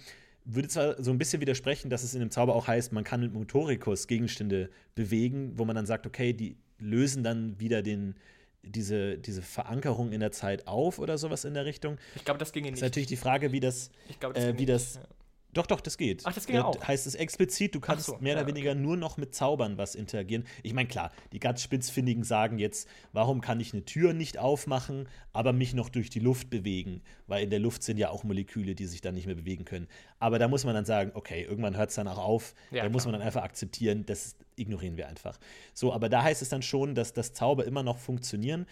B: Würde zwar so ein bisschen widersprechen, dass es in dem Zauber auch heißt, man kann mit Motorikus Gegenstände bewegen, wo man dann sagt, okay, die lösen dann wieder den, diese, diese Verankerung in der Zeit auf oder sowas in der Richtung.
C: Ich glaube, das ginge
B: Ist
C: nicht.
B: natürlich die Frage, wie das,
C: ich glaube,
B: äh, wie das-
C: nicht. Ja.
B: Doch, doch, das geht.
C: Ach, das geht
B: Da
C: auch.
B: Heißt es explizit, du kannst
C: so,
B: mehr
C: ja,
B: oder weniger nur noch mit Zaubern was interagieren. Ich meine, klar, die ganz Spitzfindigen sagen jetzt, warum kann ich eine Tür nicht aufmachen, aber mich noch durch die Luft bewegen? Weil in der Luft sind ja auch Moleküle, die sich dann nicht mehr bewegen können. Aber da muss man dann sagen, okay, irgendwann hört es dann auch auf.
C: Ja,
B: da muss man dann einfach akzeptieren, das ignorieren wir einfach. So, aber da heißt es dann schon, dass das Zauber immer noch funktionieren.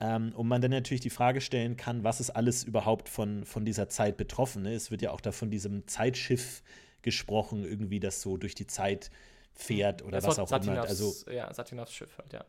B: Ähm, und man dann natürlich die Frage stellen kann, was ist alles überhaupt von, von dieser Zeit betroffen? Ne? Es wird ja auch da von diesem Zeitschiff gesprochen, irgendwie, das so durch die Zeit fährt oder
C: Das
B: was auch immer.
C: Satinas-
B: Also
C: ja, Satinas Schiff halt, ja.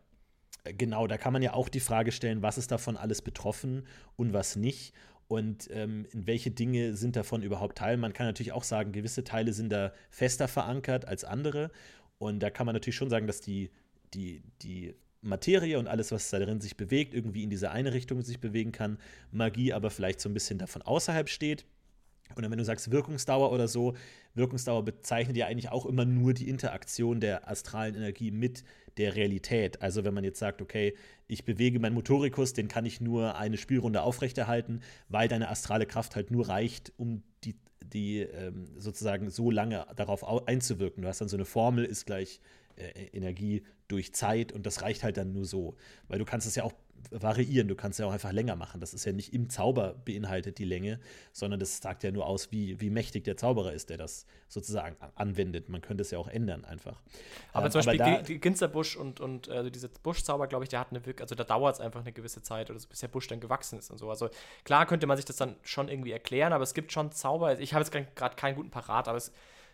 B: äh, genau, da kann man ja auch die Frage stellen, was ist davon alles betroffen und was nicht. Und ähm, in welche Dinge sind davon überhaupt Teil? Man kann natürlich auch sagen, gewisse Teile sind da fester verankert als andere. Und da kann man natürlich schon sagen, dass die, die, die Materie und alles, was da drin sich bewegt, irgendwie in diese eine Richtung sich bewegen kann. Magie aber vielleicht so ein bisschen davon außerhalb steht. Und dann, wenn du sagst Wirkungsdauer oder so, Wirkungsdauer bezeichnet ja eigentlich auch immer nur die Interaktion der astralen Energie mit der Realität. Also wenn man jetzt sagt, okay, ich bewege meinen Motorikus, den kann ich nur eine Spielrunde aufrechterhalten, weil deine astrale Kraft halt nur reicht, um die, die ähm, sozusagen so lange darauf au- einzuwirken. Du hast dann so eine Formel, ist gleich äh, Energie durch Zeit und das reicht halt dann nur so. Weil du kannst es ja auch variieren, du kannst ja auch einfach länger machen. Das ist ja nicht im Zauber beinhaltet die Länge, sondern das sagt ja nur aus, wie, wie mächtig der Zauberer ist, der das sozusagen anwendet. Man könnte es ja auch ändern einfach.
C: Aber
B: Ähm,
C: zum Beispiel
B: da-
C: Gi- Ginsterbusch und, und also diese Buschzauber, glaube ich, der hat eine Wirkung, also da dauert es einfach eine gewisse Zeit oder so, bis der Busch dann gewachsen ist und so. Also klar könnte man sich das dann schon irgendwie erklären, aber es gibt schon Zauber, ich habe jetzt gerade keinen guten Parat, aber es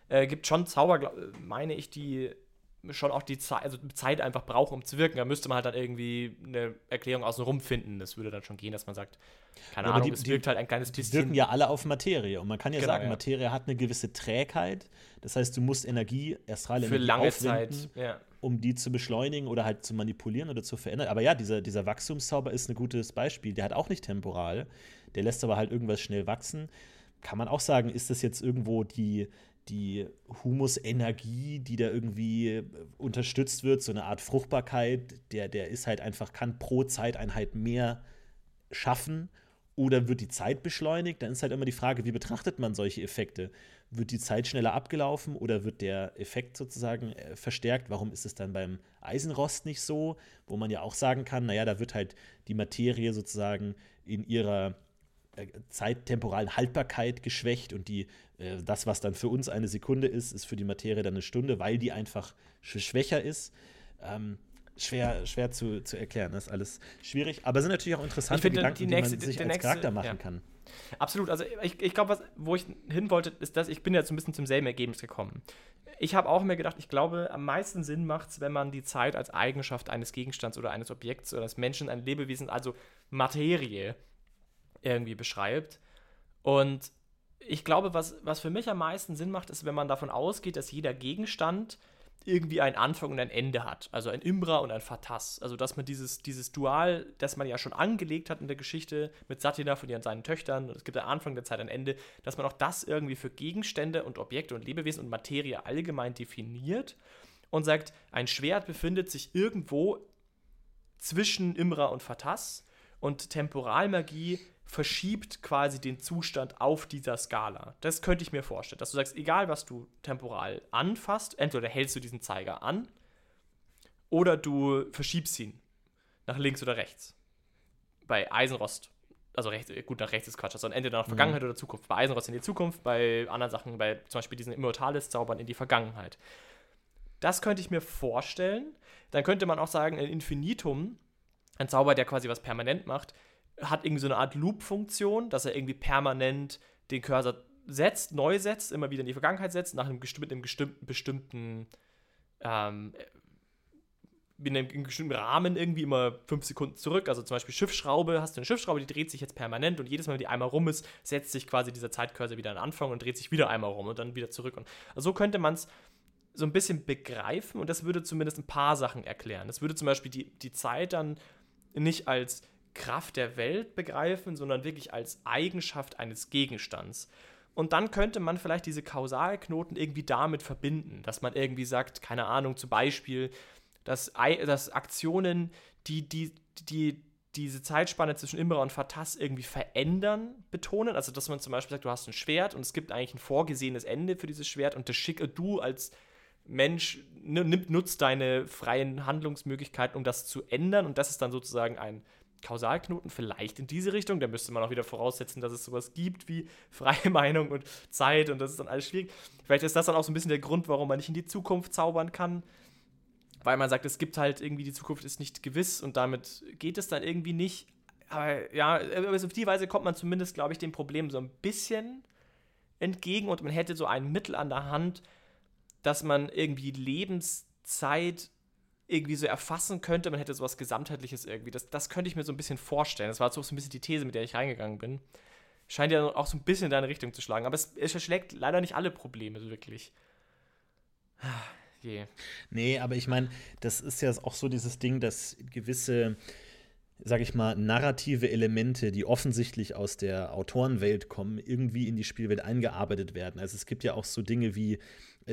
C: äh, gibt schon Zauber, glaub, meine ich, die schon auch die Zeit, also Zeit einfach brauchen, um zu wirken. Da müsste man halt dann irgendwie eine Erklärung außenrum finden. Das würde dann schon gehen, dass man sagt, keine
B: Ja,
C: Ahnung,
B: die-
C: es
B: die-
C: wirkt halt ein kleines
B: Die
C: bisschen.
B: wirken ja alle auf Materie. Und man kann ja
C: Genau,
B: sagen,
C: ja.
B: Materie hat eine gewisse Trägheit. Das heißt, du musst Energie, astrale
C: für
B: Energie
C: lange Zeit. Ja.
B: um die zu beschleunigen oder halt zu manipulieren oder zu verändern. Aber ja, dieser, dieser Wachstumszauber ist ein gutes Beispiel. Der hat auch nicht temporal. Der lässt aber halt irgendwas schnell wachsen. Kann man auch sagen, ist das jetzt irgendwo die, die Humusenergie, die da irgendwie äh, unterstützt wird, so eine Art Fruchtbarkeit, der, der ist halt einfach, kann pro Zeiteinheit mehr schaffen oder wird die Zeit beschleunigt? Dann ist halt immer die Frage, wie betrachtet man solche Effekte? Wird die Zeit schneller abgelaufen oder wird der Effekt sozusagen äh, verstärkt? Warum ist es dann beim Eisenrost nicht so? Wo man ja auch sagen kann, naja, da wird halt die Materie sozusagen in ihrer zeittemporalen Haltbarkeit geschwächt und die, äh, das, was dann für uns eine Sekunde ist, ist für die Materie dann eine Stunde, weil die einfach sch schwächer ist. Ähm, schwer schwer zu, zu erklären, das ist alles schwierig, aber sind natürlich auch interessante
C: finde,
B: Gedanken,
C: die
B: die,
C: nächste-
B: man sich als
C: nächste-
B: Charakter machen
C: ja.
B: kann.
C: Absolut. Also ich, ich glaube, wo ich hin wollte, ist das, ich bin jetzt ein bisschen zum selben Ergebnis gekommen. Ich habe auch mir gedacht, ich glaube, am meisten Sinn macht es, wenn man die Zeit als Eigenschaft eines Gegenstands oder eines Objekts oder des Menschen, ein Lebewesen, also Materie irgendwie beschreibt. Und ich glaube, was, was für mich am meisten Sinn macht, ist, wenn man davon ausgeht, dass jeder Gegenstand irgendwie einen Anfang und ein Ende hat. Also ein Imbra und ein Fatas. Also dass man dieses, dieses Dual, das man ja schon angelegt hat in der Geschichte mit Satina von ihren seinen Töchtern, es gibt einen Anfang der Zeit ein Ende, dass man auch das irgendwie für Gegenstände und Objekte und Lebewesen und Materie allgemein definiert und sagt, ein Schwert befindet sich irgendwo zwischen Imra und Fatas und Temporalmagie verschiebt quasi den Zustand auf dieser Skala. Das könnte ich mir vorstellen, dass du sagst, egal was du temporal anfasst, entweder hältst du diesen Zeiger an oder du verschiebst ihn nach links oder rechts. Bei Eisenrost, also rechts, gut, nach rechts ist Quatsch, also entweder nach mhm. Vergangenheit mhm. oder Zukunft. Bei Eisenrost in die Zukunft, bei anderen Sachen, bei zum Beispiel diesen Immortalis-Zaubern in die Vergangenheit. Das könnte ich mir vorstellen. Dann könnte man auch sagen, ein Infinitum, ein Zauber, der quasi was permanent macht, hat irgendwie so eine Art Loop-Funktion, dass er irgendwie permanent den Cursor setzt, neu setzt, immer wieder in die Vergangenheit setzt, nach einem, mit einem bestimmten, bestimmten ähm, in einem bestimmten Rahmen irgendwie immer fünf Sekunden zurück. Also zum Beispiel Schiffsschraube, hast du eine Schiffsschraube, die dreht sich jetzt permanent und jedes Mal, wenn die einmal rum ist, setzt sich quasi dieser Zeitcursor wieder an den Anfang und dreht sich wieder einmal rum und dann wieder zurück. Und so könnte man es so ein bisschen begreifen und das würde zumindest ein paar Sachen erklären. Das würde zum Beispiel die, die Zeit dann nicht als Kraft der Welt begreifen, sondern wirklich als Eigenschaft eines Gegenstands. Und dann könnte man vielleicht diese Kausalknoten irgendwie damit verbinden, dass man irgendwie sagt, keine Ahnung, zum Beispiel, dass, dass Aktionen, die, die, die diese Zeitspanne zwischen Imra und Fatas irgendwie verändern, betonen. Also, dass man zum Beispiel sagt, du hast ein Schwert und es gibt eigentlich ein vorgesehenes Ende für dieses Schwert und das schicke du als Mensch nimmt, nutzt deine freien Handlungsmöglichkeiten, um das zu ändern und das ist dann sozusagen ein Kausalknoten vielleicht in diese Richtung. Da müsste man auch wieder voraussetzen, dass es sowas gibt wie freie Meinung und Zeit und das ist dann alles schwierig. Vielleicht ist das dann auch so ein bisschen der Grund, warum man nicht in die Zukunft zaubern kann. Weil man sagt, es gibt halt irgendwie, die Zukunft ist nicht gewiss und damit geht es dann irgendwie nicht. Aber ja, auf die Weise kommt man zumindest, glaube ich, dem Problem so ein bisschen entgegen und man hätte so ein Mittel an der Hand, dass man irgendwie Lebenszeit irgendwie so erfassen könnte, man hätte sowas Gesamtheitliches irgendwie. Das, das könnte ich mir so ein bisschen vorstellen. Das war so ein bisschen die These, mit der ich reingegangen bin. Scheint ja auch so ein bisschen in deine Richtung zu schlagen. Aber es, es verschlägt leider nicht alle Probleme wirklich.
B: Je. Nee, aber ich meine, das ist ja auch so dieses Ding, dass gewisse, sag ich mal, narrative Elemente, die offensichtlich aus der Autorenwelt kommen, irgendwie in die Spielwelt eingearbeitet werden. Also es gibt ja auch so Dinge wie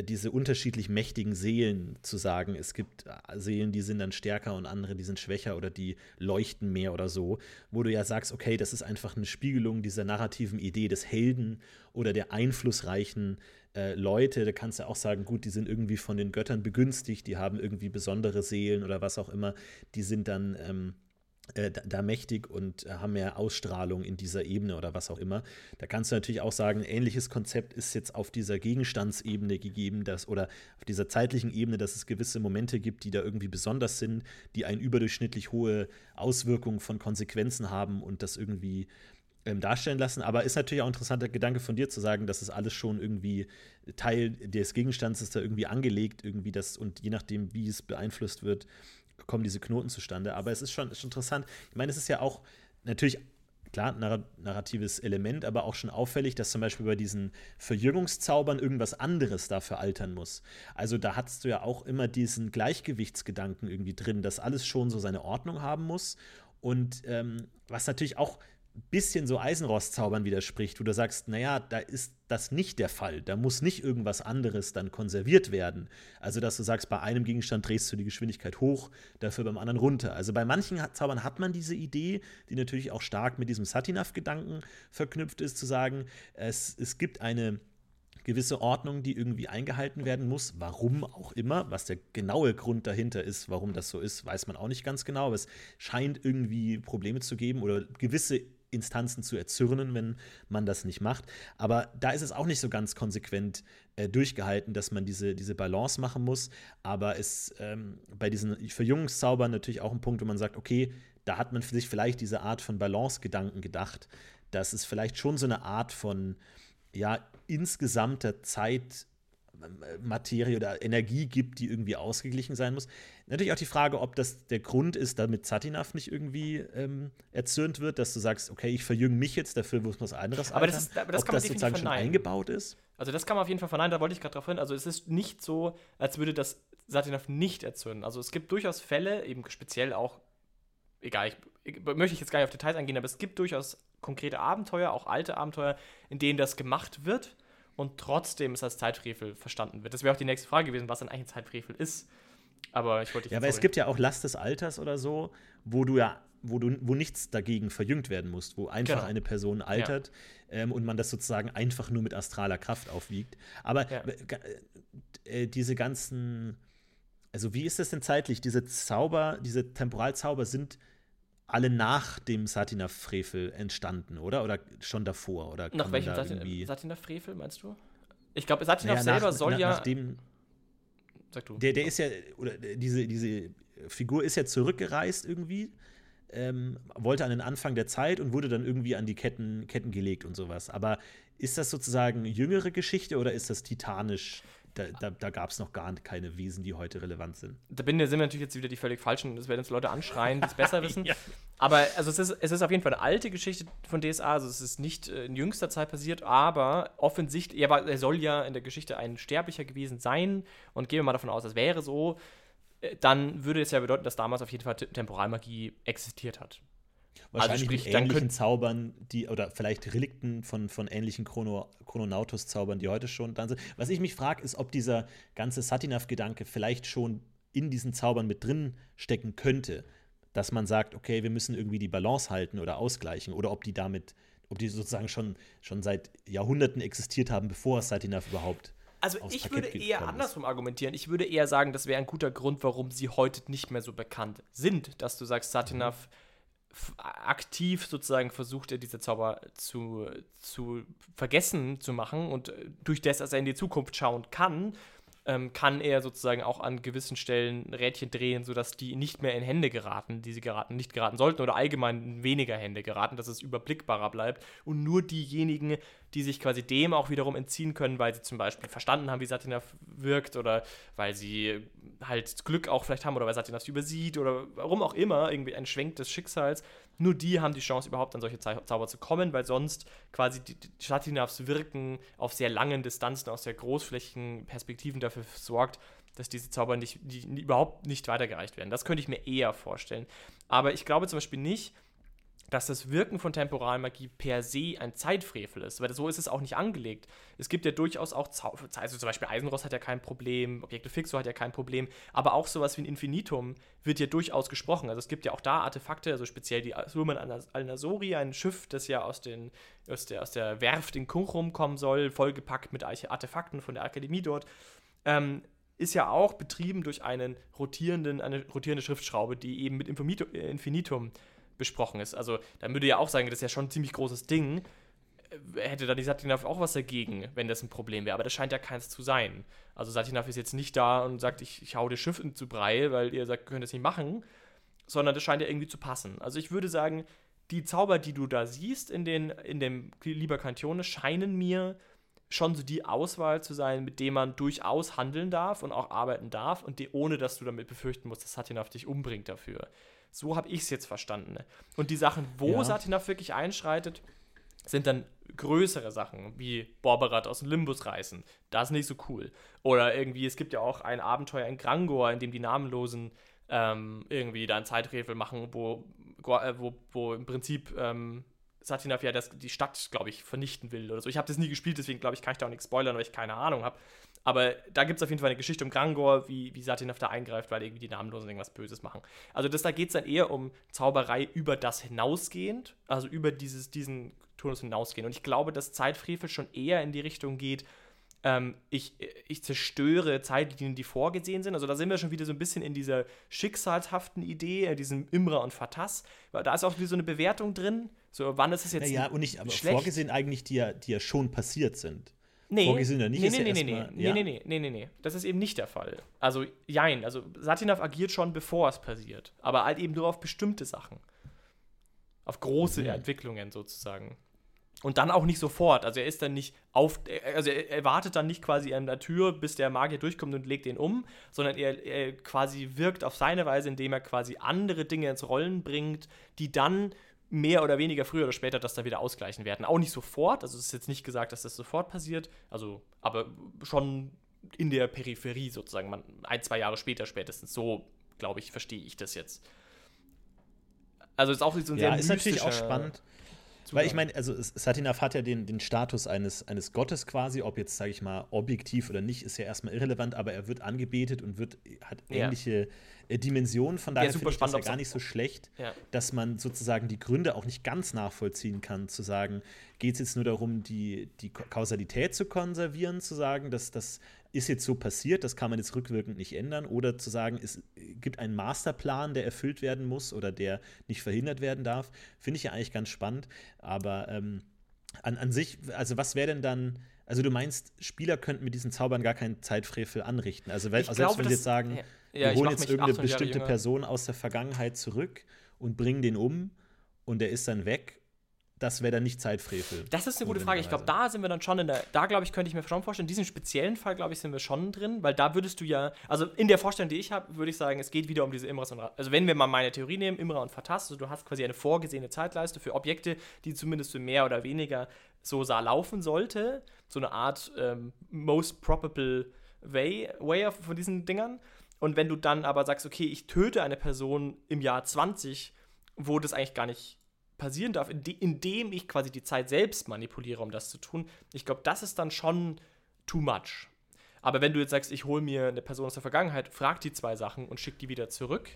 B: diese unterschiedlich mächtigen Seelen zu sagen, es gibt äh, Seelen, die sind dann stärker und andere, die sind schwächer oder die leuchten mehr oder so, wo du ja sagst, okay, das ist einfach eine Spiegelung dieser narrativen Idee des Helden oder der einflussreichen äh, Leute. Da kannst du auch sagen, gut, die sind irgendwie von den Göttern begünstigt, die haben irgendwie besondere Seelen oder was auch immer, die sind dann ähm, äh, da mächtig und äh, haben mehr Ausstrahlung in dieser Ebene oder was auch immer. Da kannst du natürlich auch sagen, ähnliches Konzept ist jetzt auf dieser Gegenstandsebene gegeben, dass, oder auf dieser zeitlichen Ebene, dass es gewisse Momente gibt, die da irgendwie besonders sind, die eine überdurchschnittlich hohe Auswirkung von Konsequenzen haben und das irgendwie ähm, darstellen lassen. Aber ist natürlich auch ein interessanter Gedanke von dir zu sagen, dass es alles schon irgendwie Teil des Gegenstands ist da irgendwie angelegt, irgendwie das und je nachdem, wie es beeinflusst wird, kommen diese Knoten zustande. Aber es ist schon, ist interessant. Ich meine, es ist ja auch natürlich klar, narratives Element, aber auch schon auffällig, dass zum Beispiel bei diesen Verjüngungszaubern irgendwas anderes dafür altern muss. Also da hast du ja auch immer diesen Gleichgewichtsgedanken irgendwie drin, dass alles schon so seine Ordnung haben muss. Und ähm, was natürlich auch bisschen so Eisenrostzaubern widerspricht, wo du sagst, naja, da ist das nicht der Fall. Da muss nicht irgendwas anderes dann konserviert werden. Also, dass du sagst, bei einem Gegenstand drehst du die Geschwindigkeit hoch, dafür beim anderen runter. Also bei manchen Zaubern hat man diese Idee, die natürlich auch stark mit diesem Satinaf-Gedanken verknüpft ist, zu sagen, es, es gibt eine gewisse Ordnung, die irgendwie eingehalten werden muss. Warum auch immer, was der genaue Grund dahinter ist, warum das so ist, weiß man auch nicht ganz genau. Aber es scheint irgendwie Probleme zu geben oder gewisse Instanzen zu erzürnen, wenn man das nicht macht. Aber da ist es auch nicht so ganz konsequent äh, durchgehalten, dass man diese, diese Balance machen muss. Aber es ähm, bei diesen Verjüngungszaubern natürlich auch ein Punkt, wo man sagt, okay, da hat man für sich vielleicht diese Art von Balance-Gedanken gedacht, dass es vielleicht schon so eine Art von ja, insgesamter Zeit Materie oder Energie gibt, die irgendwie ausgeglichen sein muss. Natürlich auch die Frage, ob das der Grund ist, damit Satinav nicht irgendwie ähm, erzürnt wird, dass du sagst, okay, ich verjünge mich jetzt, dafür muss was anderes
C: aber das, ist, aber das
B: ob
C: kann man
B: das sozusagen schon eingebaut ist.
C: Also das kann man auf jeden Fall verneinen, da wollte ich gerade drauf hin. Also es ist nicht so, als würde das Satinav nicht erzürnen. Also es gibt durchaus Fälle, eben speziell auch, egal, ich, ich, möchte ich jetzt gar nicht auf Details eingehen, aber es gibt durchaus konkrete Abenteuer, auch alte Abenteuer, in denen das gemacht wird und trotzdem es als Zeitfrevel verstanden wird. Das wäre auch die nächste Frage gewesen, was dann eigentlich ein Zeitfrevel ist. Aber ich wollte
B: Ja, aber es gibt ja auch Last des Alters oder so, wo du ja, wo du, wo nichts dagegen verjüngt werden muss, wo einfach
C: Genau.
B: eine Person altert ähm, und man das sozusagen einfach nur mit astraler Kraft aufwiegt. Aber
C: Ja.
B: äh, diese ganzen, also wie ist das denn zeitlich? Diese Zauber, diese Temporalzauber sind alle nach dem Satinav-Frevel entstanden, oder? Oder schon davor? Oder
C: Nach welchem
B: da
C: Satin
B: irgendwie-
C: Satinav-Frevel, meinst du? Ich glaube, Satinav
B: Naja,
C: selber
B: nach,
C: soll
B: nach,
C: ja.
B: Nachdem,
C: sag du.
B: der, der ist ja, oder diese, diese Figur ist ja zurückgereist irgendwie, ähm, wollte an den Anfang der Zeit und wurde dann irgendwie an die Ketten, Ketten gelegt und sowas. Aber ist das sozusagen jüngere Geschichte oder ist das titanisch? Da, da, da gab es noch gar keine Wesen, die heute relevant sind.
C: da bin, sind wir natürlich jetzt wieder die völlig falschen, das werden uns Leute anschreien, die es besser wissen. Aber also es ist, es ist auf jeden Fall eine alte Geschichte von DSA, also es ist nicht äh, in jüngster Zeit passiert, aber offensichtlich, ja, er soll ja in der Geschichte ein Sterblicher gewesen sein und gehen wir mal davon aus, das wäre so, äh, dann würde es ja bedeuten, dass damals auf jeden Fall Te- Temporalmagie existiert hat.
B: Wahrscheinlich
C: sprich,
B: mit
C: dann
B: ähnlichen Zaubern, die, oder vielleicht Relikten von, von ähnlichen Chrono, Chrononautus-Zaubern, die heute schon da sind. Was ich mich frage, ist, ob dieser ganze Satinav-Gedanke vielleicht schon in diesen Zaubern mit drin stecken könnte. Dass man sagt, okay, wir müssen irgendwie die Balance halten oder ausgleichen. Oder ob die damit, ob die sozusagen schon, schon seit Jahrhunderten existiert haben, bevor Satinav überhaupt.
C: Also
B: aufs
C: ich
B: Parkett
C: würde eher andersrum argumentieren. Ich würde eher sagen, das wäre ein guter Grund, warum sie heute nicht mehr so bekannt sind. Dass du sagst, Satinav f- aktiv sozusagen versucht er diese Zauber zu, zu vergessen zu machen und äh, durch das, dass er in die Zukunft schauen kann, ähm, kann er sozusagen auch an gewissen Stellen Rädchen drehen, sodass die nicht mehr in Hände geraten, die sie geraten, nicht geraten sollten oder allgemein in weniger Hände geraten, dass es überblickbarer bleibt. Und nur diejenigen, die sich quasi dem auch wiederum entziehen können, weil sie zum Beispiel verstanden haben, wie Satinav wirkt oder weil sie halt Glück auch vielleicht haben oder weil Satinav sie übersieht oder warum auch immer, irgendwie ein Schwenk des Schicksals, nur die haben die Chance überhaupt an solche Zau- Zauber zu kommen, weil sonst quasi die, die Wirken auf sehr langen Distanzen, aus sehr großflächigen Perspektiven dafür sorgt, dass diese Zauber nicht, die überhaupt nicht weitergereicht werden. Das könnte ich mir eher vorstellen. Aber ich glaube zum Beispiel nicht, dass das Wirken von Temporalmagie per se ein Zeitfrevel ist, weil so ist es auch nicht angelegt. Es gibt ja durchaus auch also zum Beispiel Eisenrost hat ja kein Problem, Objekte Fixo hat ja kein Problem, aber auch sowas wie ein Infinitum wird ja durchaus gesprochen. Also es gibt ja auch da Artefakte, also speziell die Surman al-Nasori, ein Schiff, das ja aus, den, aus, der, aus der Werft in Kunchum kommen soll, vollgepackt mit Artefakten von der Akademie dort. Ähm, ist ja auch betrieben durch einen rotierenden, eine rotierende Schriftschraube, die eben mit Infinitum besprochen ist. Also, da würde ja auch sagen, das ist ja schon ein ziemlich großes Ding. Äh, Hätte dann die Satinav auch was dagegen, wenn das ein Problem wäre. Aber das scheint ja keins zu sein. Also, Satinav ist jetzt nicht da und sagt, ich, ich hau das Schiff zu Brei, weil ihr sagt, ihr könnt das nicht machen. Sondern das scheint ja irgendwie zu passen. Also, ich würde sagen, die Zauber, die du da siehst in, den, in dem Liber Cantione, scheinen mir schon so die Auswahl zu sein, mit dem man durchaus handeln darf und auch arbeiten darf und die, ohne dass du damit befürchten musst, dass Satinav dich umbringt dafür. So habe ich es jetzt verstanden. Und die Sachen, wo
B: Ja.
C: Satinav wirklich einschreitet, sind dann größere Sachen, wie Borberat aus dem Limbus reißen. Das ist nicht so cool. Oder irgendwie, es gibt ja auch ein Abenteuer in Grangor, in dem die Namenlosen ähm, irgendwie da ein Zeiträfel machen, wo, äh, wo, wo im Prinzip ähm, Satinav ja das, die Stadt, glaube ich, vernichten will oder so. Ich habe das nie gespielt, deswegen glaube ich, kann ich da auch nichts spoilern, weil ich keine Ahnung habe. Aber da gibt es auf jeden Fall eine Geschichte um Grangor, wie, wie Satinav da eingreift, weil irgendwie die Namenlosen irgendwas Böses machen. Also das, da geht es dann eher um Zauberei über das hinausgehend, also über dieses, diesen Turnus hinausgehend. Und ich glaube, dass Zeitfrevel schon eher in die Richtung geht, ähm, ich, ich zerstöre Zeitlinien, die vorgesehen sind. Also da sind wir schon wieder so ein bisschen in dieser schicksalshaften Idee, äh, diesem Imra und Fatas. Da ist auch wieder so eine Bewertung drin. So, wann ist es jetzt
B: Naja, und nicht, aber
C: schlecht?
B: vorgesehen eigentlich, die ja, die ja schon passiert sind.
C: Nee,
B: Vorgesehen oder nicht,
C: nee,
B: ist
C: nee,
B: ja
C: nee, nee,
B: erstmal-
C: nee,
B: ja?
C: nee, nee, nee, nee, nee, das ist eben nicht der Fall. Also, jein, also Satinav agiert schon, bevor es passiert, aber halt eben nur auf bestimmte Sachen. Auf große
B: Mhm.
C: Entwicklungen sozusagen. Und dann auch nicht sofort. Also er ist dann nicht auf, also er, wartet dann nicht quasi an der Tür, bis der Magier durchkommt und legt ihn um, sondern er, er, quasi wirkt auf seine Weise, indem er quasi andere Dinge ins Rollen bringt, die dann mehr oder weniger früher oder später das dann wieder ausgleichen werden. Auch nicht sofort, also es ist jetzt nicht gesagt, dass das sofort passiert, also aber schon in der Peripherie sozusagen, man, ein, zwei Jahre später spätestens. So, glaube ich, verstehe ich das jetzt. Also ist auch so ein
B: ja, sehr ist natürlich auch spannend. Zugang. Weil ich meine, also Satinaf hat ja den, den Status eines, eines Gottes quasi, ob jetzt, sage ich mal, objektiv oder nicht, ist ja erstmal irrelevant, aber er wird angebetet und wird, hat ähnliche ja. Äh, Dimensionen. Von daher ja, finde ich das ja gar nicht so schlecht, ja. dass man sozusagen die Gründe auch nicht ganz nachvollziehen kann, zu sagen, geht es jetzt nur darum, die, die Kausalität zu konservieren, zu sagen, dass das ist jetzt so passiert, das kann man jetzt rückwirkend nicht ändern, oder zu sagen, es gibt einen Masterplan, der erfüllt werden muss oder der nicht verhindert werden darf, finde ich ja eigentlich ganz spannend. Aber ähm, an, an sich, also was wäre denn dann, also du meinst, Spieler könnten mit diesen Zaubern gar keinen Zeitfrevel anrichten. Also weil, selbst glaube, wenn wir jetzt sagen, ja, wir holen jetzt irgendeine bestimmte Person aus der Vergangenheit zurück und bringen den um und der ist dann weg das wäre dann nicht Zeitfrevel.
C: Das ist eine gute Frage. Ich glaube, da sind wir dann schon in der, da glaube ich, könnte ich mir schon vorstellen, in diesem speziellen Fall, glaube ich, sind wir schon drin, weil da würdest du ja, also in der Vorstellung, die ich habe, würde ich sagen, es geht wieder um diese Imras und, also wenn wir mal meine Theorie nehmen, Imra und Fatas, also du hast quasi eine vorgesehene Zeitleiste für Objekte, die zumindest für mehr oder weniger so sah laufen sollte, so eine Art ähm, most probable way, way of, von diesen Dingern. Und wenn du dann aber sagst, okay, ich töte eine Person im Jahr 20, wo das eigentlich gar nicht passieren darf, indem ich quasi die Zeit selbst manipuliere, um das zu tun, ich glaube, das ist dann schon too much. Aber wenn du jetzt sagst, ich hole mir eine Person aus der Vergangenheit, frag die zwei Sachen und schick die wieder zurück,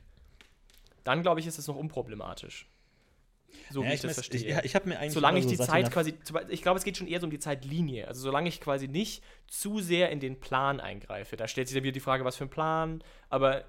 C: dann glaube ich, ist es noch unproblematisch. So ja, wie ich, ich das verstehe. Ich,
B: ja, ich habe mir eigentlich
C: solange ich die Zeit quasi, ich glaube, es geht schon eher so um die Zeitlinie. Also solange ich quasi nicht zu sehr in den Plan eingreife. Da stellt sich dann wieder die Frage, was für ein Plan. Aber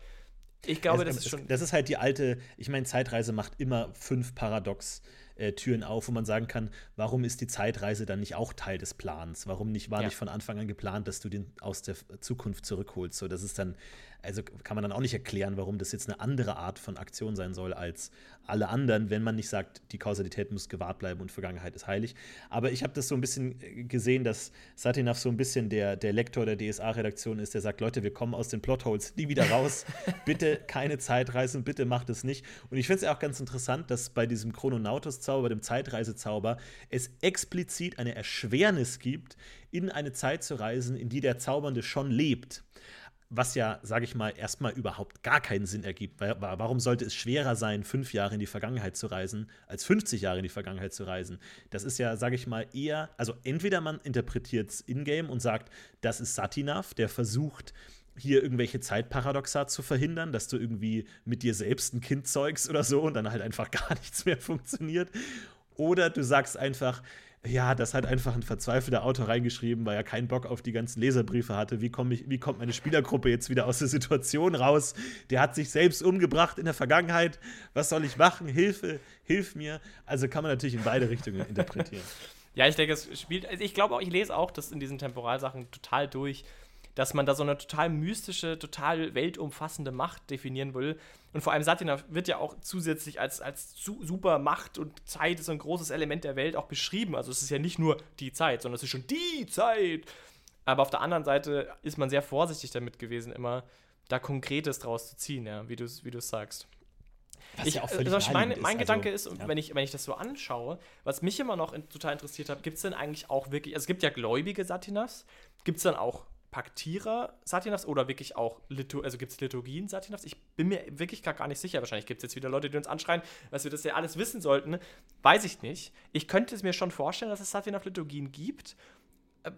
C: ich glaube,
B: es,
C: das ist schon.
B: Das ist halt die alte, ich meine, Zeitreise macht immer fünf Paradox. Äh, Türen auf, wo man sagen kann, warum ist die Zeitreise dann nicht auch Teil des Plans? Warum nicht war ja. nicht von Anfang an geplant, dass du den aus der Zukunft zurückholst? So, das ist dann also kann man dann auch nicht erklären, warum das jetzt eine andere Art von Aktion sein soll als alle anderen, wenn man nicht sagt, die Kausalität muss gewahrt bleiben und Vergangenheit ist heilig. Aber ich habe das so ein bisschen äh, gesehen, dass Satinov so ein bisschen der, der Lektor der DSA-Redaktion ist, der sagt, Leute, wir kommen aus den Plotholes nie wieder raus. bitte keine Zeitreisen, bitte macht es nicht. Und ich finde es ja auch ganz interessant, dass bei diesem Chrononautus-Zauber, dem Zeitreisezauber, es explizit eine Erschwernis gibt, in eine Zeit zu reisen, in die der Zaubernde schon lebt was ja, sage ich mal, erstmal überhaupt gar keinen Sinn ergibt. Warum sollte es schwerer sein, fünf Jahre in die Vergangenheit zu reisen, als 50 Jahre in die Vergangenheit zu reisen? Das ist ja, sage ich mal, eher, also entweder man interpretiert es in-game und sagt, das ist Satinav, der versucht, hier irgendwelche Zeitparadoxa zu verhindern, dass du irgendwie mit dir selbst ein Kind zeugst oder so und dann halt einfach gar nichts mehr funktioniert. Oder du sagst einfach, ja, das hat einfach ein verzweifelter Autor reingeschrieben, weil er keinen Bock auf die ganzen Leserbriefe hatte. Wie, komm ich, wie kommt meine Spielergruppe jetzt wieder aus der Situation raus? Der hat sich selbst umgebracht in der Vergangenheit. Was soll ich machen? Hilfe, hilf mir. Also kann man natürlich in beide Richtungen interpretieren.
C: Ja, ich denke, es spielt. Also ich glaube auch, ich lese auch das in diesen Temporalsachen total durch dass man da so eine total mystische, total weltumfassende Macht definieren will. Und vor allem Satina wird ja auch zusätzlich als, als super Macht und Zeit ist ein großes Element der Welt auch beschrieben. Also es ist ja nicht nur die Zeit, sondern es ist schon die Zeit. Aber auf der anderen Seite ist man sehr vorsichtig damit gewesen, immer da Konkretes draus zu ziehen, ja, wie du es wie sagst. Was ich, ja auch völlig also mein, mein ist. Gedanke also, ist, ja. wenn, ich, wenn ich das so anschaue, was mich immer noch in, total interessiert hat, gibt es denn eigentlich auch wirklich, also es gibt ja gläubige Satinas, gibt es dann auch Paktierer Satinavs oder wirklich auch, Litur also gibt es Liturgien Satinavs? Ich bin mir wirklich gar nicht sicher. Wahrscheinlich gibt es jetzt wieder Leute, die uns anschreien, dass wir das ja alles wissen sollten. Weiß ich nicht. Ich könnte es mir schon vorstellen, dass es Satinav-Liturgien gibt.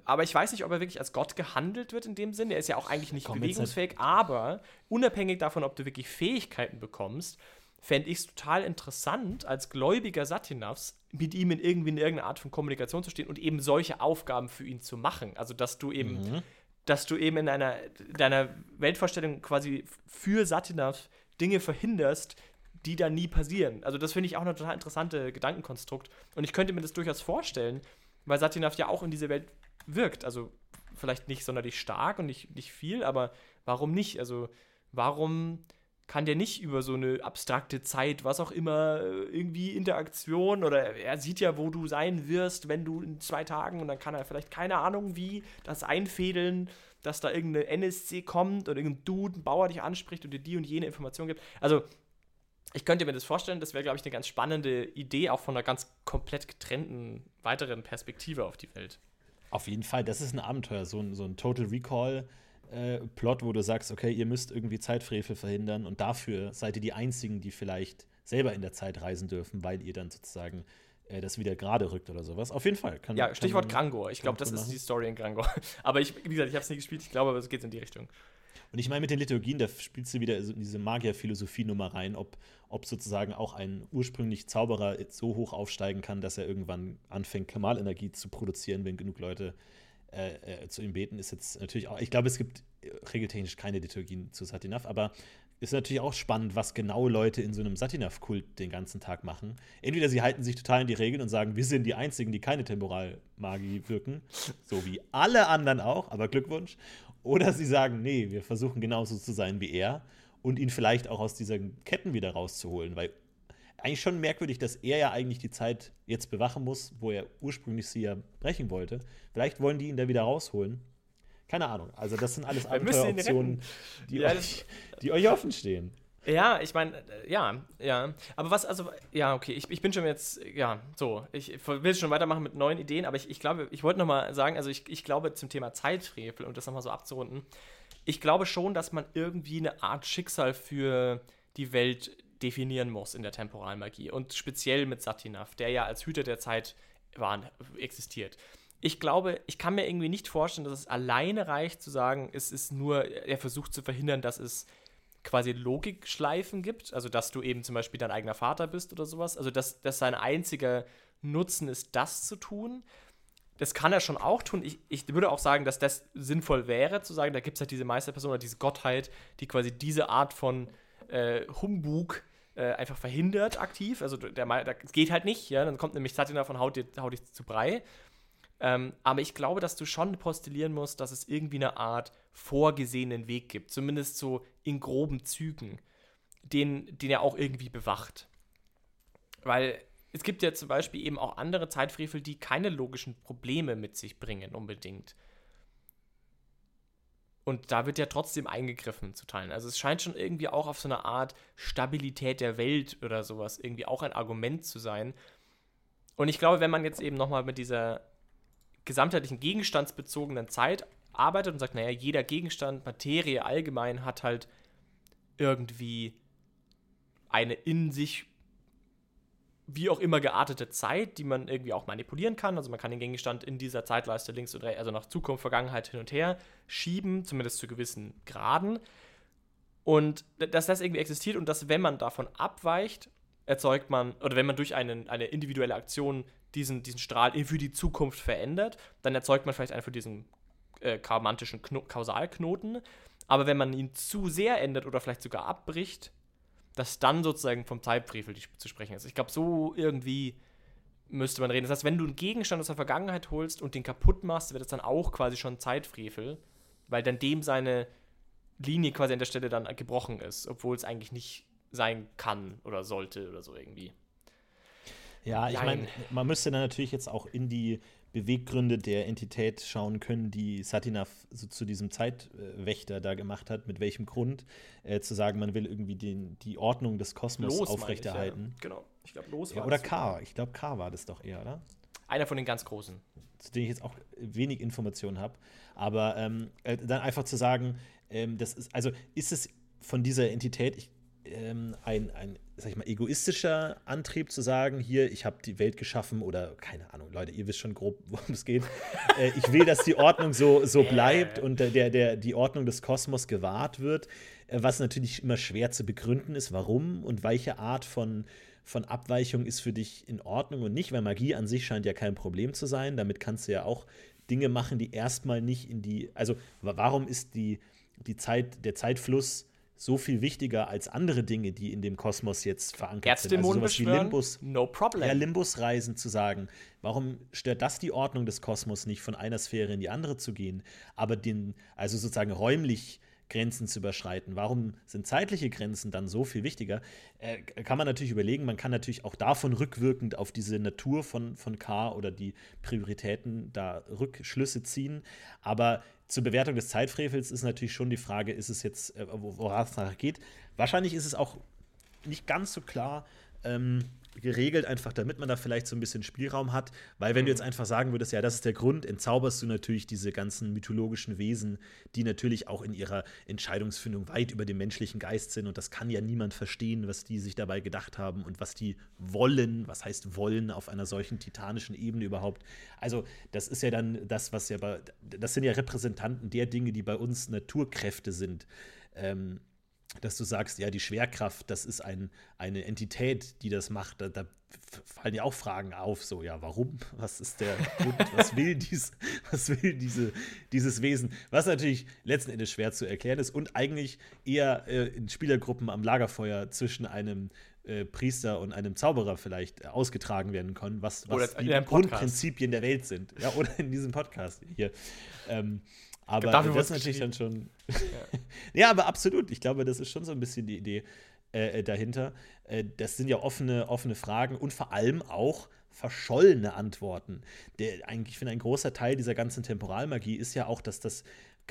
C: Aber ich weiß nicht, ob er wirklich als Gott gehandelt wird in dem Sinne. Er ist ja auch eigentlich nicht Komm, bewegungsfähig. Aber unabhängig davon, ob du wirklich Fähigkeiten bekommst, fände ich es total interessant, als gläubiger Satinavs mit ihm in irgendwie in irgendeiner Art von Kommunikation zu stehen und eben solche Aufgaben für ihn zu machen. Also, dass du eben mhm dass du eben in einer, deiner Weltvorstellung quasi für Satinav Dinge verhinderst, die da nie passieren. Also das finde ich auch eine total interessante Gedankenkonstrukt. Und ich könnte mir das durchaus vorstellen, weil Satinav ja auch in dieser Welt wirkt. Also vielleicht nicht sonderlich stark und nicht, nicht viel, aber warum nicht? Also warum kann der nicht über so eine abstrakte Zeit, was auch immer, äh, irgendwie Interaktion oder er sieht ja, wo du sein wirst, wenn du in zwei Tagen und dann kann er vielleicht keine Ahnung wie das einfädeln, dass da irgendeine NSC kommt oder irgendein Dude, ein Bauer dich anspricht und dir die und jene Information gibt. Also ich könnte mir das vorstellen, das wäre, glaube ich, eine ganz spannende Idee, auch von einer ganz komplett getrennten weiteren Perspektive auf die Welt.
B: Auf jeden Fall, das ist ein Abenteuer, so ein, so ein Total Recall. Äh, Plot, wo du sagst, okay, ihr müsst irgendwie Zeitfrevel verhindern und dafür seid ihr die Einzigen, die vielleicht selber in der Zeit reisen dürfen, weil ihr dann sozusagen äh, das wieder gerade rückt oder sowas. Auf jeden Fall.
C: Kann, ja, Stichwort Grangor. Ich glaube, das ist die Story in Grangor. aber ich, wie gesagt, ich habe es nie gespielt. Ich glaube, aber es geht in die Richtung.
B: Und ich meine, mit den Liturgien, da spielst du wieder in diese Magier-Philosophie-Nummer rein, ob, ob sozusagen auch ein ursprünglich Zauberer so hoch aufsteigen kann, dass er irgendwann anfängt, Kamalenergie zu produzieren, wenn genug Leute äh, äh, zu ihm beten, ist jetzt natürlich auch. Ich glaube, es gibt regeltechnisch keine Liturgien zu Satinaf, aber ist natürlich auch spannend, was genau Leute in so einem Satinaf-Kult den ganzen Tag machen. Entweder sie halten sich total in die Regeln und sagen, wir sind die Einzigen, die keine Temporalmagie wirken, so wie alle anderen auch, aber Glückwunsch. Oder sie sagen, nee, wir versuchen genauso zu sein wie er und ihn vielleicht auch aus diesen Ketten wieder rauszuholen, weil eigentlich schon merkwürdig, dass er ja eigentlich die Zeit jetzt bewachen muss, wo er ursprünglich sie ja brechen wollte. Vielleicht wollen die ihn da wieder rausholen. Keine Ahnung. Also das sind alles Abenteueroptionen, die, ja, euch, die euch offen stehen.
C: Ja, ich meine, ja, ja. Aber was, also, ja, okay, ich, ich bin schon jetzt, ja, so, ich will schon weitermachen mit neuen Ideen, aber ich, ich glaube, ich wollte nochmal sagen, also ich, ich glaube zum Thema Zeitfrevel und das nochmal so abzurunden, ich glaube schon, dass man irgendwie eine Art Schicksal für die Welt definieren muss in der Temporalmagie und speziell mit Satinav, der ja als Hüter der Zeit war, existiert. Ich glaube, ich kann mir irgendwie nicht vorstellen, dass es alleine reicht zu sagen, es ist nur, er versucht zu verhindern, dass es quasi Logikschleifen gibt, also dass du eben zum Beispiel dein eigener Vater bist oder sowas, also dass, dass sein einziger Nutzen ist, das zu tun. Das kann er schon auch tun. Ich, ich würde auch sagen, dass das sinnvoll wäre, zu sagen, da gibt es halt diese Meisterperson oder diese Gottheit, die quasi diese Art von äh, Humbug äh, einfach verhindert aktiv. Also der, der geht halt nicht, ja. Dann kommt nämlich Satina von haut, haut dich zu Brei. Ähm, aber ich glaube, dass du schon postulieren musst, dass es irgendwie eine Art vorgesehenen Weg gibt. Zumindest so in groben Zügen, den, den er auch irgendwie bewacht. Weil es gibt ja zum Beispiel eben auch andere Zeitfrevel, die keine logischen Probleme mit sich bringen, unbedingt. Und da wird ja trotzdem eingegriffen zu teilen. Also es scheint schon irgendwie auch auf so eine Art Stabilität der Welt oder sowas irgendwie auch ein Argument zu sein. Und ich glaube, wenn man jetzt eben nochmal mit dieser gesamtheitlichen gegenstandsbezogenen Zeit arbeitet und sagt, naja, jeder Gegenstand, Materie allgemein hat halt irgendwie eine in sich wie auch immer geartete Zeit, die man irgendwie auch manipulieren kann. Also man kann den Gegenstand in dieser Zeitleiste links und rechts, also nach Zukunft, Vergangenheit hin und her schieben, zumindest zu gewissen Graden. Und dass das irgendwie existiert und dass, wenn man davon abweicht, erzeugt man, oder wenn man durch einen, eine individuelle Aktion diesen, diesen Strahl für die Zukunft verändert, dann erzeugt man vielleicht einfach diesen äh, karmantischen Kno Kausalknoten. Aber wenn man ihn zu sehr ändert oder vielleicht sogar abbricht, dass dann sozusagen vom Zeitfrevel zu sprechen ist. Ich glaube, so irgendwie müsste man reden. Das heißt, wenn du einen Gegenstand aus der Vergangenheit holst und den kaputt machst, wird das dann auch quasi schon Zeitfrevel, weil dann dem seine Linie quasi an der Stelle dann gebrochen ist, obwohl es eigentlich nicht sein kann oder sollte oder so irgendwie.
B: Ja, ich meine, man müsste dann natürlich jetzt auch in die Beweggründe der Entität schauen können, die Satinav so zu diesem Zeitwächter da gemacht hat, mit welchem Grund äh, zu sagen, man will irgendwie den, die Ordnung des Kosmos los, aufrechterhalten.
C: Ich, ja. Genau, ich glaube, los
B: ja, Oder K, ich glaube, K war das doch eher, oder?
C: Einer von den ganz Großen.
B: Zu denen ich jetzt auch wenig Informationen habe. Aber ähm, äh, dann einfach zu sagen, ähm, das ist, also ist es von dieser Entität, ich ähm, ein, ein, sag ich mal, egoistischer Antrieb zu sagen, hier, ich habe die Welt geschaffen oder keine Ahnung, Leute, ihr wisst schon grob, worum es geht. äh, ich will, dass die Ordnung so, so bleibt und der, der, die Ordnung des Kosmos gewahrt wird, äh, was natürlich immer schwer zu begründen ist, warum und welche Art von, von Abweichung ist für dich in Ordnung und nicht, weil Magie an sich scheint ja kein Problem zu sein. Damit kannst du ja auch Dinge machen, die erstmal nicht in die, also warum ist die, die Zeit, der Zeitfluss so viel wichtiger als andere Dinge, die in dem Kosmos jetzt verankert sind.
C: Also sowas wie Limbus,
B: no problem. Ja, Limbusreisen zu sagen. Warum stört das die Ordnung des Kosmos nicht, von einer Sphäre in die andere zu gehen, aber den, also sozusagen räumlich Grenzen zu überschreiten. Warum sind zeitliche Grenzen dann so viel wichtiger? Äh, kann man natürlich überlegen. Man kann natürlich auch davon rückwirkend auf diese Natur von, von K oder die Prioritäten da Rückschlüsse ziehen. Aber zur Bewertung des Zeitfrevels ist natürlich schon die Frage, ist es jetzt, äh, woran es nachher geht. Wahrscheinlich ist es auch nicht ganz so klar, ähm, geregelt, einfach damit man da vielleicht so ein bisschen Spielraum hat. Weil wenn mhm. du jetzt einfach sagen würdest, ja, das ist der Grund, entzauberst du natürlich diese ganzen mythologischen Wesen, die natürlich auch in ihrer Entscheidungsfindung weit über dem menschlichen Geist sind. Und das kann ja niemand verstehen, was die sich dabei gedacht haben und was die wollen, was heißt wollen auf einer solchen titanischen Ebene überhaupt. Also, das ist ja dann das, was ja bei, das sind ja Repräsentanten der Dinge, die bei uns Naturkräfte sind. Ähm, dass du sagst, ja, die Schwerkraft, das ist ein, eine Entität, die das macht. Da, da, fallen ja auch Fragen auf, so, ja, warum? Was ist der Grund? Was will, dies, was will diese, dieses Wesen? Was natürlich letzten Endes schwer zu erklären ist und eigentlich eher äh, in Spielergruppen am Lagerfeuer zwischen einem äh, Priester und einem Zauberer vielleicht ausgetragen werden kann, was, was die Grundprinzipien der Welt sind. Ja, oder in diesem Podcast hier. Ähm, aber Dafür das ist natürlich dann schon. Ja. ja. aber absolut. Ich glaube, das ist schon so ein bisschen die Idee äh, äh, dahinter. Äh, das sind ja offene, offene Fragen und vor allem auch verschollene Antworten. Der, eigentlich, ich finde, ein großer Teil dieser ganzen Temporalmagie ist ja auch, dass das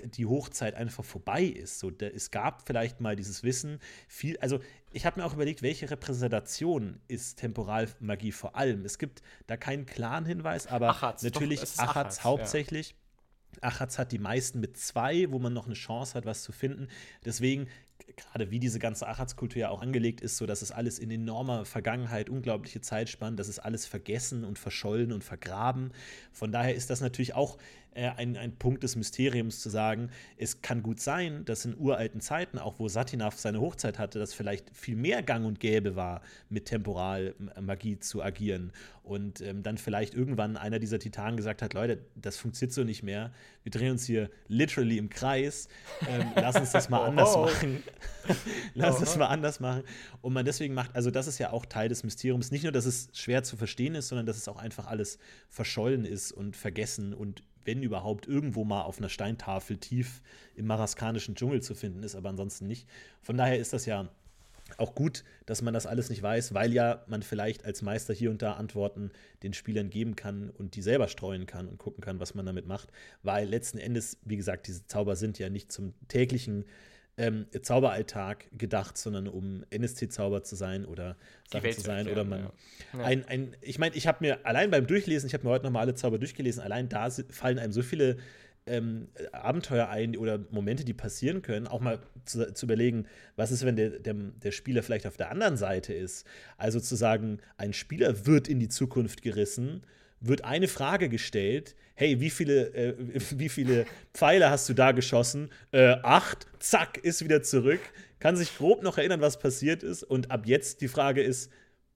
B: die Hochzeit einfach vorbei ist. So, da, es gab vielleicht mal dieses Wissen, viel, also ich habe mir auch überlegt, welche Repräsentation ist Temporalmagie vor allem. Es gibt da keinen klaren Hinweis, aber Achatz, natürlich doch, Achatz, Achatz hauptsächlich. Ja. Achatz hat die meisten mit zwei, wo man noch eine Chance hat, was zu finden. Deswegen, gerade wie diese ganze Achatz-Kultur ja auch angelegt ist, so dass es alles in enormer Vergangenheit, unglaubliche Zeitspannen, das ist alles vergessen und verschollen und vergraben. Von daher ist das natürlich auch äh, ein, ein Punkt des Mysteriums zu sagen, es kann gut sein, dass in uralten Zeiten, auch wo Satinav seine Hochzeit hatte, dass vielleicht viel mehr Gang und Gäbe war, mit Temporalmagie zu agieren. Und ähm, dann vielleicht irgendwann einer dieser Titanen gesagt hat, Leute, das funktioniert so nicht mehr. Wir drehen uns hier literally im Kreis. Ähm, lass uns das mal anders oh. machen. lass uns das mal anders machen. Und man deswegen macht, also das ist ja auch Teil des Mysteriums. Nicht nur, dass es schwer zu verstehen ist, sondern dass es auch einfach alles verschollen ist und vergessen und wenn überhaupt, irgendwo mal auf einer Steintafel tief im maraskanischen Dschungel zu finden ist, aber ansonsten nicht. Von daher ist das ja auch gut, dass man das alles nicht weiß, weil ja man vielleicht als Meister hier und da Antworten den Spielern geben kann und die selber streuen kann und gucken kann, was man damit macht. Weil letzten Endes, wie gesagt, diese Zauber sind ja nicht zum täglichen ähm, Zauberalltag gedacht, sondern um NSC-Zauber zu sein oder Sachen zu sein. Oder man. Ja. Ein, ein, ich meine, ich habe mir allein beim Durchlesen, ich habe mir heute nochmal alle Zauber durchgelesen, allein da fallen einem so viele ähm, Abenteuer ein oder Momente, die passieren können, auch mal zu, zu überlegen, was ist, wenn der, der, der, Spieler vielleicht auf der anderen Seite ist. Also zu sagen, ein Spieler wird in die Zukunft gerissen wird eine Frage gestellt: Hey, wie viele, äh, wie viele Pfeile hast du da geschossen? Äh, acht, zack, ist wieder zurück. Kann sich grob noch erinnern, was passiert ist. Und ab jetzt die Frage ist,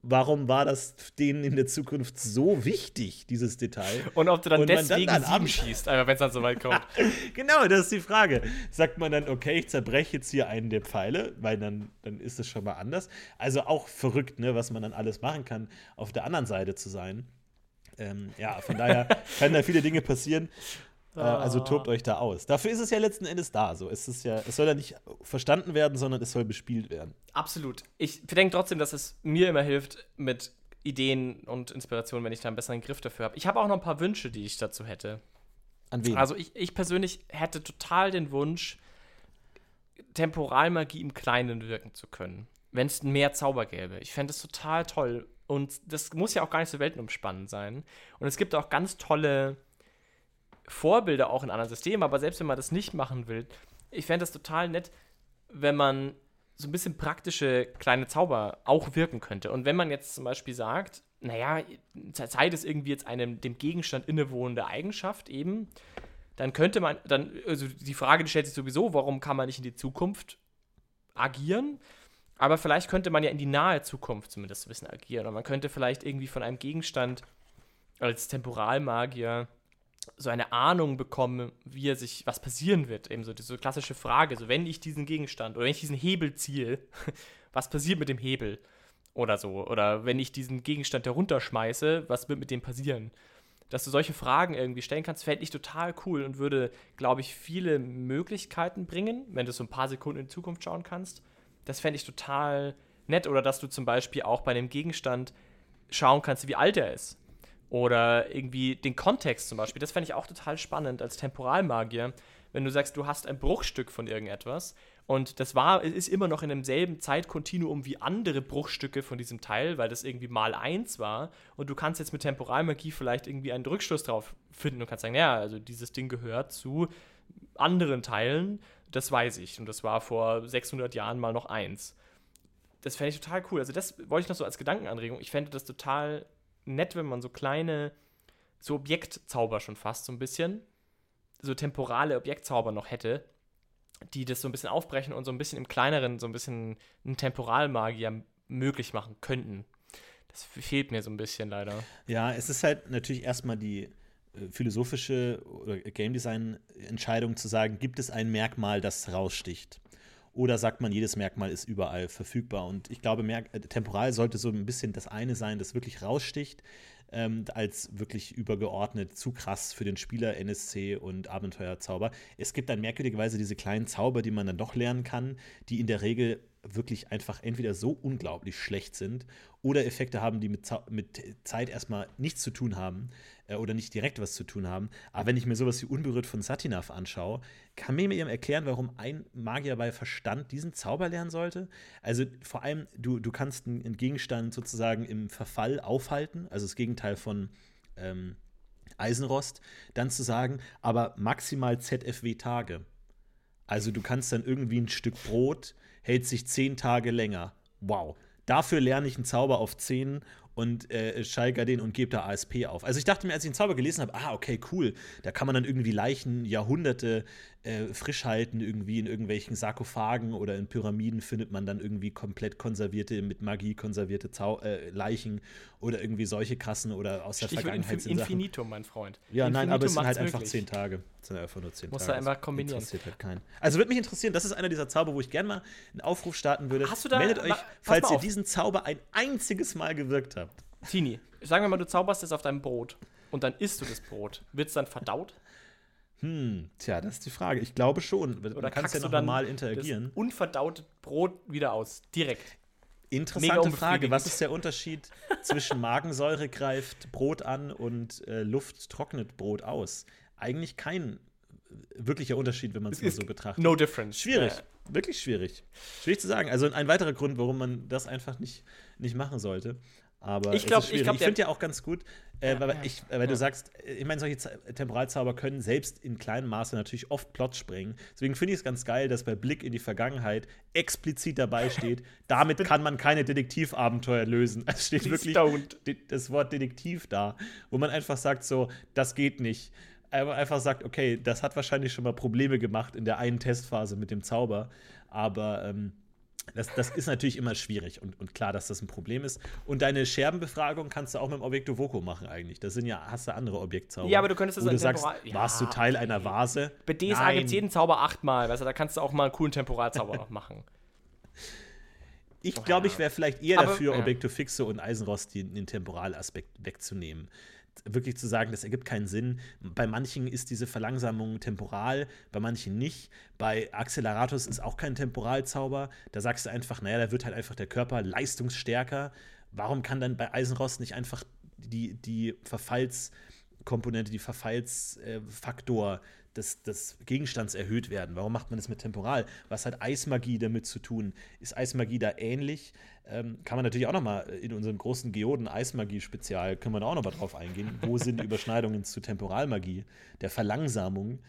B: warum war das denen in der Zukunft so wichtig, dieses Detail?
C: Und ob du dann deswegen dann, sieben schießt, wenn es dann so weit kommt.
B: genau, das ist die Frage. Sagt man dann, okay, ich zerbreche jetzt hier einen der Pfeile, weil dann, dann ist es schon mal anders. Also auch verrückt, ne, was man dann alles machen kann, auf der anderen Seite zu sein. Ähm, ja, von daher können da viele Dinge passieren. Äh, also tobt euch da aus. Dafür ist es ja letzten Endes da. So. Es, ist ja, es soll ja nicht verstanden werden, sondern es soll bespielt werden.
C: Absolut. Ich denke trotzdem, dass es mir immer hilft mit Ideen und Inspirationen, wenn ich da einen besseren Griff dafür habe. Ich habe auch noch ein paar Wünsche, die ich dazu hätte. An wen? Also ich, ich persönlich hätte total den Wunsch, Temporalmagie im Kleinen wirken zu können. Wenn es mehr Zauber gäbe. Ich fände es total toll, und das muss ja auch gar nicht so weltenumspannend sein. Und es gibt auch ganz tolle Vorbilder auch in anderen Systemen, aber selbst wenn man das nicht machen will, ich fände es total nett, wenn man so ein bisschen praktische kleine Zauber auch wirken könnte. Und wenn man jetzt zum Beispiel sagt, naja, Zeit ist irgendwie jetzt einem dem Gegenstand innewohnende Eigenschaft eben, dann könnte man, dann, also die Frage die stellt sich sowieso, warum kann man nicht in die Zukunft agieren? Aber vielleicht könnte man ja in die nahe Zukunft zumindest wissen agieren. Oder man könnte vielleicht irgendwie von einem Gegenstand als Temporalmagier so eine Ahnung bekommen, wie er sich, was passieren wird. Eben so diese klassische Frage, so wenn ich diesen Gegenstand oder wenn ich diesen Hebel ziehe, was passiert mit dem Hebel? Oder so. Oder wenn ich diesen Gegenstand herunterschmeiße, was wird mit dem passieren? dass du solche Fragen irgendwie stellen kannst, fände ich total cool und würde, glaube ich, viele Möglichkeiten bringen, wenn du so ein paar Sekunden in die Zukunft schauen kannst. Das fände ich total nett. Oder dass du zum Beispiel auch bei einem Gegenstand schauen kannst, wie alt er ist. Oder irgendwie den Kontext zum Beispiel. Das fände ich auch total spannend als Temporalmagier. Wenn du sagst, du hast ein Bruchstück von irgendetwas und das war, ist immer noch in demselben Zeitkontinuum wie andere Bruchstücke von diesem Teil, weil das irgendwie mal eins war. Und du kannst jetzt mit Temporalmagie vielleicht irgendwie einen Rückschluss drauf finden und kannst sagen, ja, also dieses Ding gehört zu anderen Teilen, das weiß ich. Und das war vor 600 Jahren mal noch eins. Das fände ich total cool. Also das wollte ich noch so als Gedankenanregung. Ich fände das total nett, wenn man so kleine, so Objektzauber schon fast so ein bisschen, so temporale Objektzauber noch hätte, die das so ein bisschen aufbrechen und so ein bisschen im kleineren, so ein bisschen einen Temporalmagier möglich machen könnten. Das fehlt mir so ein bisschen leider.
B: Ja, es ist halt natürlich erstmal die philosophische oder Game Design Entscheidung zu sagen, gibt es ein Merkmal, das raussticht? Oder sagt man, jedes Merkmal ist überall verfügbar? Und ich glaube, Merk äh, temporal sollte so ein bisschen das eine sein, das wirklich raussticht ähm, als wirklich übergeordnet zu krass für den Spieler NSC und Abenteuerzauber. Es gibt dann merkwürdigerweise diese kleinen Zauber, die man dann doch lernen kann, die in der Regel wirklich einfach entweder so unglaublich schlecht sind oder Effekte haben, die mit, mit Zeit erstmal nichts zu tun haben äh, oder nicht direkt was zu tun haben. Aber wenn ich mir sowas wie Unberührt von Satinav anschaue, kann mir jemand erklären, warum ein Magier bei Verstand diesen Zauber lernen sollte? Also vor allem, du, du kannst einen Gegenstand sozusagen im Verfall aufhalten, also das Gegenteil von ähm, Eisenrost, dann zu sagen, aber maximal ZFW Tage. Also du kannst dann irgendwie ein Stück Brot hält sich zehn Tage länger. Wow. Dafür lerne ich einen Zauber auf 10 und äh, steigere den und gebe da ASP auf. Also ich dachte mir, als ich den Zauber gelesen habe, ah, okay, cool, da kann man dann irgendwie Leichen Jahrhunderte äh, frisch halten, irgendwie in irgendwelchen Sarkophagen oder in Pyramiden findet man dann irgendwie komplett konservierte, mit Magie konservierte Zau äh, Leichen oder irgendwie solche Kassen oder aus der
C: Stichwort
B: Vergangenheit.
C: Infin Infinitum, mein Freund.
B: Ja, nein, aber es sind halt einfach
C: möglich.
B: zehn Tage. Es sind einfach nur zehn
C: Muss
B: Tage.
C: immer
B: Das
C: kombinieren.
B: Interessiert halt keinen. Also würde mich interessieren, das ist einer dieser Zauber, wo ich gerne mal einen Aufruf starten würde.
C: Hast du da-
B: Meldet euch,
C: pass
B: falls ihr diesen Zauber ein einziges Mal gewirkt habt.
C: Tini, sagen wir mal, du zauberst es auf deinem Brot und dann isst du das Brot. Wird es dann verdaut?
B: Hm, tja, das ist die Frage. Ich glaube schon. Man
C: Oder
B: kann
C: kackst
B: ja
C: du
B: noch normal
C: das
B: interagieren.
C: unverdaute Brot wieder aus? Direkt.
B: Interessante Frage. Was ist der Unterschied zwischen Magensäure greift Brot an und äh, Luft trocknet Brot aus? Eigentlich kein äh, wirklicher Unterschied, wenn man es mal so betrachtet.
C: No difference.
B: Schwierig,
C: Äh,
B: wirklich schwierig. Schwierig zu sagen. Also ein weiterer Grund, warum man das einfach nicht, nicht machen sollte. Aber
C: Ich
B: es
C: glaub- ich
B: ich finde ja auch ganz gut, äh,
C: Ja,
B: weil,
C: ja,
B: ich, weil
C: ja.
B: du sagst, äh, ich meine, solche Temporalzauber können selbst in kleinem Maße natürlich oft Plot sprengen. Deswegen finde ich es ganz geil, dass bei Blick in die Vergangenheit explizit dabei steht, damit kann man keine Detektivabenteuer lösen. Es steht
C: Please
B: wirklich
C: don't.
B: das Wort Detektiv da, wo man einfach sagt so, das geht nicht. Aber einfach sagt, okay, das hat wahrscheinlich schon mal Probleme gemacht in der einen Testphase mit dem Zauber, aber ähm, das, das ist natürlich immer schwierig und, und klar, dass das ein Problem ist. Und deine Scherbenbefragung kannst du auch mit dem Objekto Voco machen eigentlich. Das sind ja, hast du andere Objektzauber.
C: Ja, aber du könntest das
B: du sagst,
C: Ja,
B: warst du Teil einer Vase?
C: Bei DSA gibt es jeden Zauber achtmal. Weißt du, da kannst du auch mal einen coolen Temporalzauber noch machen.
B: Ich glaube, ich wäre vielleicht eher
C: Aber,
B: dafür,
C: ja.
B: Objekto Fixo und Eisenrost den, den Temporalaspekt wegzunehmen. Wirklich zu sagen, das ergibt keinen Sinn. Bei manchen ist diese Verlangsamung temporal, bei manchen nicht. Bei Acceleratus ist auch kein Temporalzauber. Da sagst du einfach, naja, da wird halt einfach der Körper leistungsstärker. Warum kann dann bei Eisenrost nicht einfach die, die Verfallskomponente, die Verfallsfaktor des, des Gegenstands erhöht werden? Warum macht man das mit Temporal? Was hat Eismagie damit zu tun? Ist Eismagie da ähnlich? Ähm, kann man natürlich auch noch mal in unserem großen Geoden-Eismagie-Spezial, können wir da auch noch mal drauf eingehen. Wo sind Überschneidungen zu Temporalmagie, der Verlangsamung?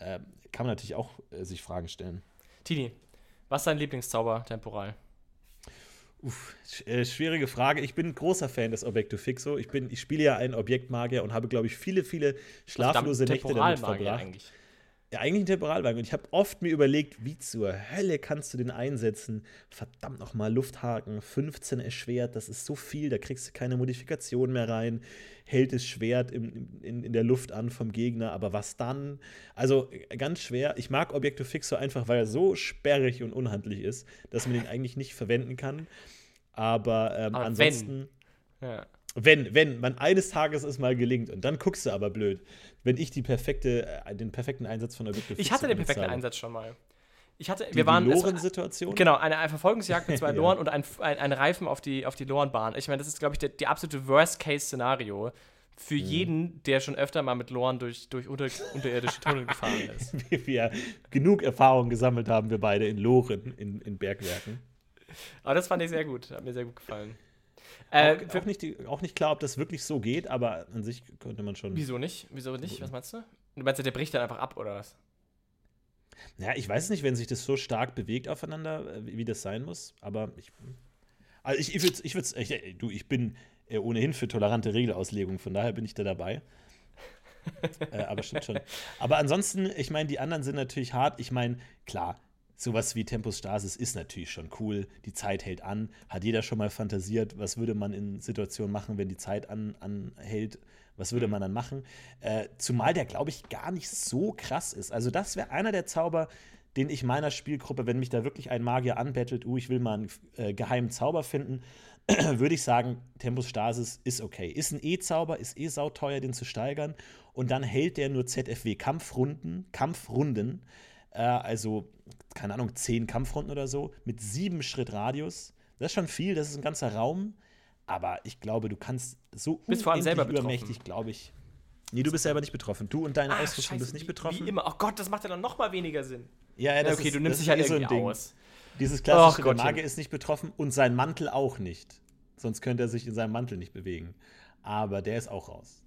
B: Ähm, kann man natürlich auch äh, sich Fragen stellen.
C: Tini, was ist dein Lieblingszauber temporal?
B: Uff, äh, schwierige Frage. Ich bin ein großer Fan des Objekto Fixo. Ich, bin, ich spiele ja einen Objektmagier und habe, glaube ich, viele, viele schlaflose Nächte damit verbracht.
C: eigentlich.
B: Ja, eigentlich ein Temporalwagen. Und ich habe oft mir überlegt, wie zur Hölle kannst du den einsetzen? Verdammt nochmal, Lufthaken, 15 erschwert, das ist so viel, da kriegst du keine Modifikation mehr rein. Hält das Schwert im, in, in der Luft an vom Gegner, aber was dann? Also ganz schwer. Ich mag Objekto Fixo einfach, weil er so sperrig und unhandlich ist, dass man ihn eigentlich nicht verwenden kann. Aber, ähm,
C: Aber
B: ansonsten.
C: Ja.
B: Wenn, wenn man eines Tages es mal gelingt und dann guckst du aber blöd, wenn ich die perfekte, äh, den perfekten Einsatz von Objektiv
C: Ich hatte den perfekten Einsatz schon mal. Ich hatte,
B: Die,
C: wir waren.
B: Loren-Situation?
C: Genau, eine, eine Verfolgungsjagd mit zwei
B: Ja.
C: Loren und ein, ein, ein Reifen auf die, auf die Lorenbahn. Ich meine, das ist, glaube ich, der, die absolute Worst-Case-Szenario für
B: Mhm.
C: jeden, der schon öfter mal mit Loren durch, durch unter, unterirdische Tunnel gefahren ist.
B: Wie wir genug Erfahrung gesammelt haben, wir beide in Loren, in, in Bergwerken.
C: Aber das fand ich sehr gut. Hat mir sehr gut gefallen. Äh,
B: auch, auch, nicht, auch nicht klar, ob das wirklich so geht, aber an sich könnte man schon.
C: wieso nicht? Wieso nicht? Was meinst du? Du meinst, der bricht dann einfach ab, oder was?
B: Ja, ich weiß nicht, wenn sich das so stark bewegt aufeinander, äh, wie wie das sein muss, aber ich. Also ich, ich würde ich würd's, ich, äh, du, ich bin äh, ohnehin für tolerante Regelauslegung, von daher bin ich da dabei. äh, aber stimmt schon. Aber ansonsten, ich meine, die anderen sind natürlich hart. Ich meine, klar, sowas wie Tempus Stasis ist natürlich schon cool. Die Zeit hält an. Hat jeder schon mal fantasiert, was würde man in Situationen machen, wenn die Zeit an, anhält? Was würde man dann machen? Äh, zumal der, glaube ich, gar nicht so krass ist. Also, das wäre einer der Zauber, den ich meiner Spielgruppe, wenn mich da wirklich ein Magier anbettelt, uh, ich will mal einen äh, geheimen Zauber finden, würde ich sagen, Tempus Stasis ist okay. Ist ein E-Zauber, ist eh sauteuer, den zu steigern. Und dann hält der nur ZFW-Kampfrunden, Kampfrunden, äh, also, keine Ahnung, zehn Kampfrunden oder so, mit sieben Schritt Radius. Das ist schon viel, das ist ein ganzer Raum. Aber ich glaube, du kannst so
C: Bist vor allem selber
B: übermächtig, glaube ich. Nee, du bist selber nicht betroffen. Du und deine
C: Ah,
B: Ausrüstung
C: scheiße,
B: bist nicht
C: wie-
B: betroffen.
C: Wie immer. Oh Gott, das macht ja dann noch mal weniger Sinn.
B: Ja, ja, das
C: okay,
B: ist,
C: du nimmst dich halt
B: eh so ein
C: irgendwie
B: Ding.
C: aus.
B: Dieses klassische,
C: Ach
B: der. Magier ist nicht betroffen und sein Mantel auch nicht. Sonst könnte er sich in seinem Mantel nicht bewegen. Aber der ist auch raus.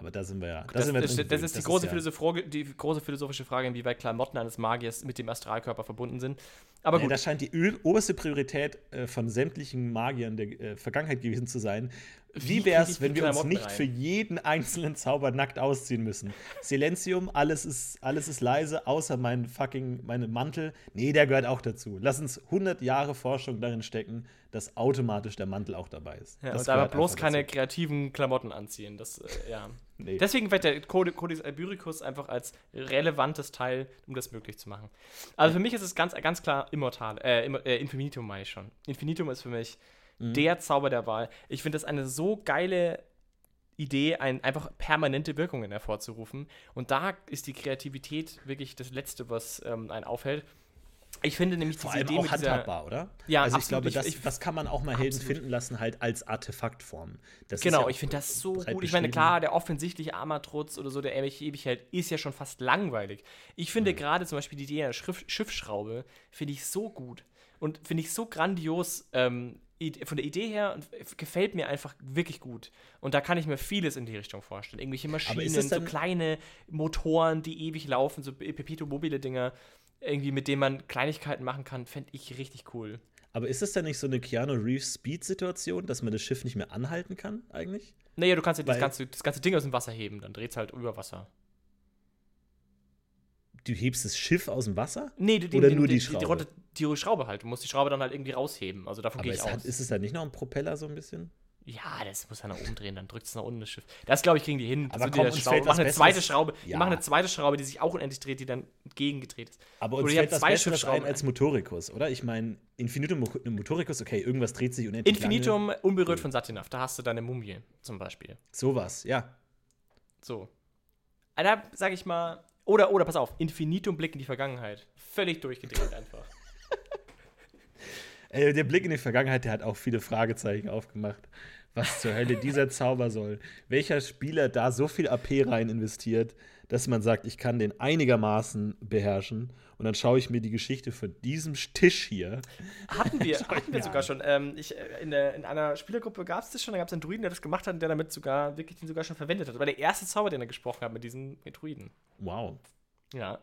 B: Aber da sind wir ja. Da
C: Das,
B: sind wir
C: das, das ist die große,
B: ja,
C: Philosoph- die große philosophische Frage, inwieweit Klamotten eines Magiers mit dem Astralkörper verbunden sind. Aber
B: Ja,
C: gut,
B: das scheint die oberste Priorität äh, von sämtlichen Magiern der äh, Vergangenheit gewesen zu sein.
C: Wie
B: wäre es, wenn wir uns nicht
C: rein?
B: für jeden einzelnen Zauber nackt ausziehen müssen? Silenzium, alles ist, alles ist leise, außer mein fucking, meine Mantel. Nee, der gehört auch dazu. Lass uns 100 Jahre Forschung darin stecken, dass automatisch der Mantel auch dabei ist.
C: ja,
B: das
C: und aber bloß keine
B: dazu.
C: kreativen Klamotten anziehen. Das, äh, ja.
B: Nee.
C: Deswegen wird der Code- Codex Albyricus einfach als relevantes Teil, um das möglich zu machen. Also für mich ist es ganz, ganz klar immortal, äh, äh, Infinitum meine ich schon. Infinitum ist für mich
B: Mhm.
C: der Zauber der Wahl. Ich finde das eine so geile Idee, ein, einfach permanente Wirkungen hervorzurufen. Und da ist die Kreativität wirklich das Letzte, was ähm, einen aufhält. Ich finde nämlich
B: Vor
C: diese
B: allem
C: Idee
B: auch
C: dieser,
B: handhabbar, oder?
C: Ja,
B: also ich
C: absolut.
B: glaube,
C: Ich-
B: das,
C: ich-
B: das kann man auch mal Helden
C: absolut.
B: finden lassen, halt als Artefaktform. Das
C: Genau,
B: ja
C: ich finde das so gut. Ich meine, klar, der offensichtliche Armatrutz oder so, der ewig ewig hält, ist ja schon fast langweilig. Ich
B: Mhm.
C: finde gerade zum Beispiel die Idee einer Schriff Schiffsschraube, finde ich so gut. Und finde ich so grandios, ähm, von der Idee her gefällt mir einfach wirklich gut. Und da kann ich mir vieles in die Richtung vorstellen. Irgendwelche Maschinen,
B: es
C: so kleine Motoren, die ewig laufen, so Perpetuum mobile Dinger, irgendwie mit denen man Kleinigkeiten machen kann, fände ich richtig cool.
B: Aber ist das dann nicht so eine Keanu Reeves Speed-Situation, dass man das Schiff nicht mehr anhalten kann, eigentlich?
C: Naja, du kannst ja das ganze, das ganze Ding aus dem Wasser heben, dann dreht es halt über Wasser.
B: Du hebst das Schiff aus dem Wasser?
C: Nee, die,
B: Oder
C: die,
B: nur die
C: Die,
B: Schraube?
C: Rote- die Schraube halt. Du musst die Schraube dann halt irgendwie rausheben. Also davon gehe ich
B: es hat,
C: aus.
B: ist es dann nicht noch ein Propeller so ein bisschen?
C: ja, das muss er nach oben drehen, dann drückt es nach unten das Schiff. Das, glaube ich, kriegen die hin. Das
B: Aber komm, uns
C: Schraube-
B: fällt
C: machen eine zweite Schraube. Die
B: Ja.
C: machen eine zweite Schraube, die sich auch unendlich dreht, die dann gegengedreht ist.
B: Aber
C: Oder
B: uns
C: die haben
B: fällt
C: zwei
B: Besseres ein als Motoricus, oder? Ich meine, Infinitum Mo- Motoricus, okay, irgendwas dreht sich unendlich
C: Infinitum
B: Lange.
C: unberührt von Satinav. Da hast du deine Mumie zum Beispiel.
B: Sowas, ja.
C: So. Da sage ich mal. Oder, oder pass auf, Infinitum Blick in die Vergangenheit. Völlig durchgedreht einfach.
B: Äh, der Blick in die Vergangenheit, der hat auch viele Fragezeichen aufgemacht. Was zur Hölle dieser Zauber soll. Welcher Spieler da so viel AP rein investiert, dass man sagt, ich kann den einigermaßen beherrschen. Und dann schaue ich mir die Geschichte von diesem Tisch hier.
C: Hatten wir, hatten wir sogar schon. Ähm, ich, äh, in, der, in einer Spielergruppe gab es das schon, da gab es einen Druiden, der das gemacht hat und der damit sogar, wirklich den sogar schon verwendet hat. Das war der erste Zauber, den er gesprochen hat mit diesem Druiden.
B: Wow.
C: Ja,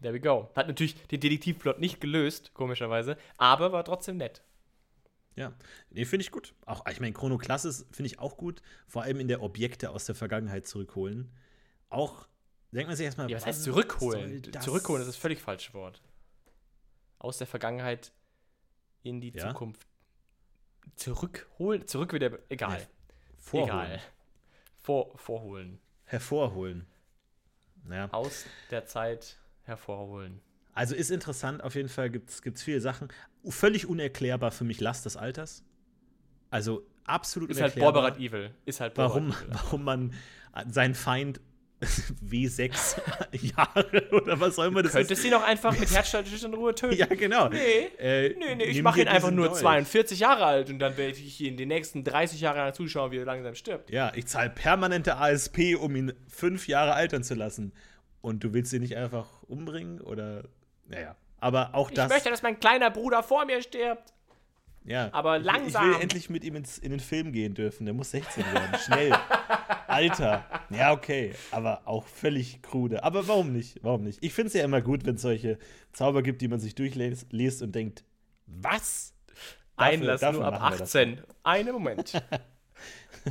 C: there we go. Hat natürlich den Detektivplot nicht gelöst, komischerweise, aber war trotzdem nett.
B: Ja, nee, finde ich gut. Auch, ich meine, Chrono Classes finde ich auch gut. Vor allem in der Objekte aus der Vergangenheit zurückholen. Auch, denkt man sich erstmal,
C: Ja, was heißt zurückholen?
B: das?
C: Zurückholen ist das völlig falsche Wort. Aus der Vergangenheit in die
B: Ja?
C: Zukunft. Zurückholen? Zurück wieder. Egal.
B: Vorholen.
C: Egal. Vor, vorholen.
B: Hervorholen. Ja.
C: Aus der Zeit hervorholen.
B: Also ist interessant, auf jeden Fall gibt es viele Sachen. Völlig unerklärbar für mich Last des Alters. Also absolut
C: Ist halt
B: unerklärbar,
C: Borberat Evil. Ist halt Borberat
B: warum,
C: Evil.
B: warum man seinen Feind W6 Jahre oder was soll man das
C: Könntest du ihn auch einfach mit Herzschlag in Ruhe töten?
B: Ja, genau.
C: Nee.
B: Äh,
C: Nee, nee, ich mache ihn einfach nur
B: Dolch.
C: 42 Jahre alt und dann werde ich ihn die nächsten 30 Jahre lang zuschauen, wie er langsam stirbt.
B: Ja, ich zahle permanente ASP, um ihn fünf Jahre altern zu lassen. Und du willst ihn nicht einfach umbringen? Oder. Naja. Aber auch
C: Ich
B: das.
C: möchte, dass mein kleiner Bruder vor mir stirbt.
B: ja.
C: aber
B: Ich-
C: langsam.
B: Ich will endlich mit ihm ins, in den Film gehen dürfen. Der muss 16 werden. Schnell. Alter. Ja, okay. Aber auch völlig krude. Aber warum nicht? Warum nicht? Ich finde es ja immer gut, wenn es solche Zauber gibt, die man sich durchliest liest und denkt, was? Dafür-
C: Einlass
B: dafür
C: nur ab
B: machen wir das.
C: 18. Einen Moment.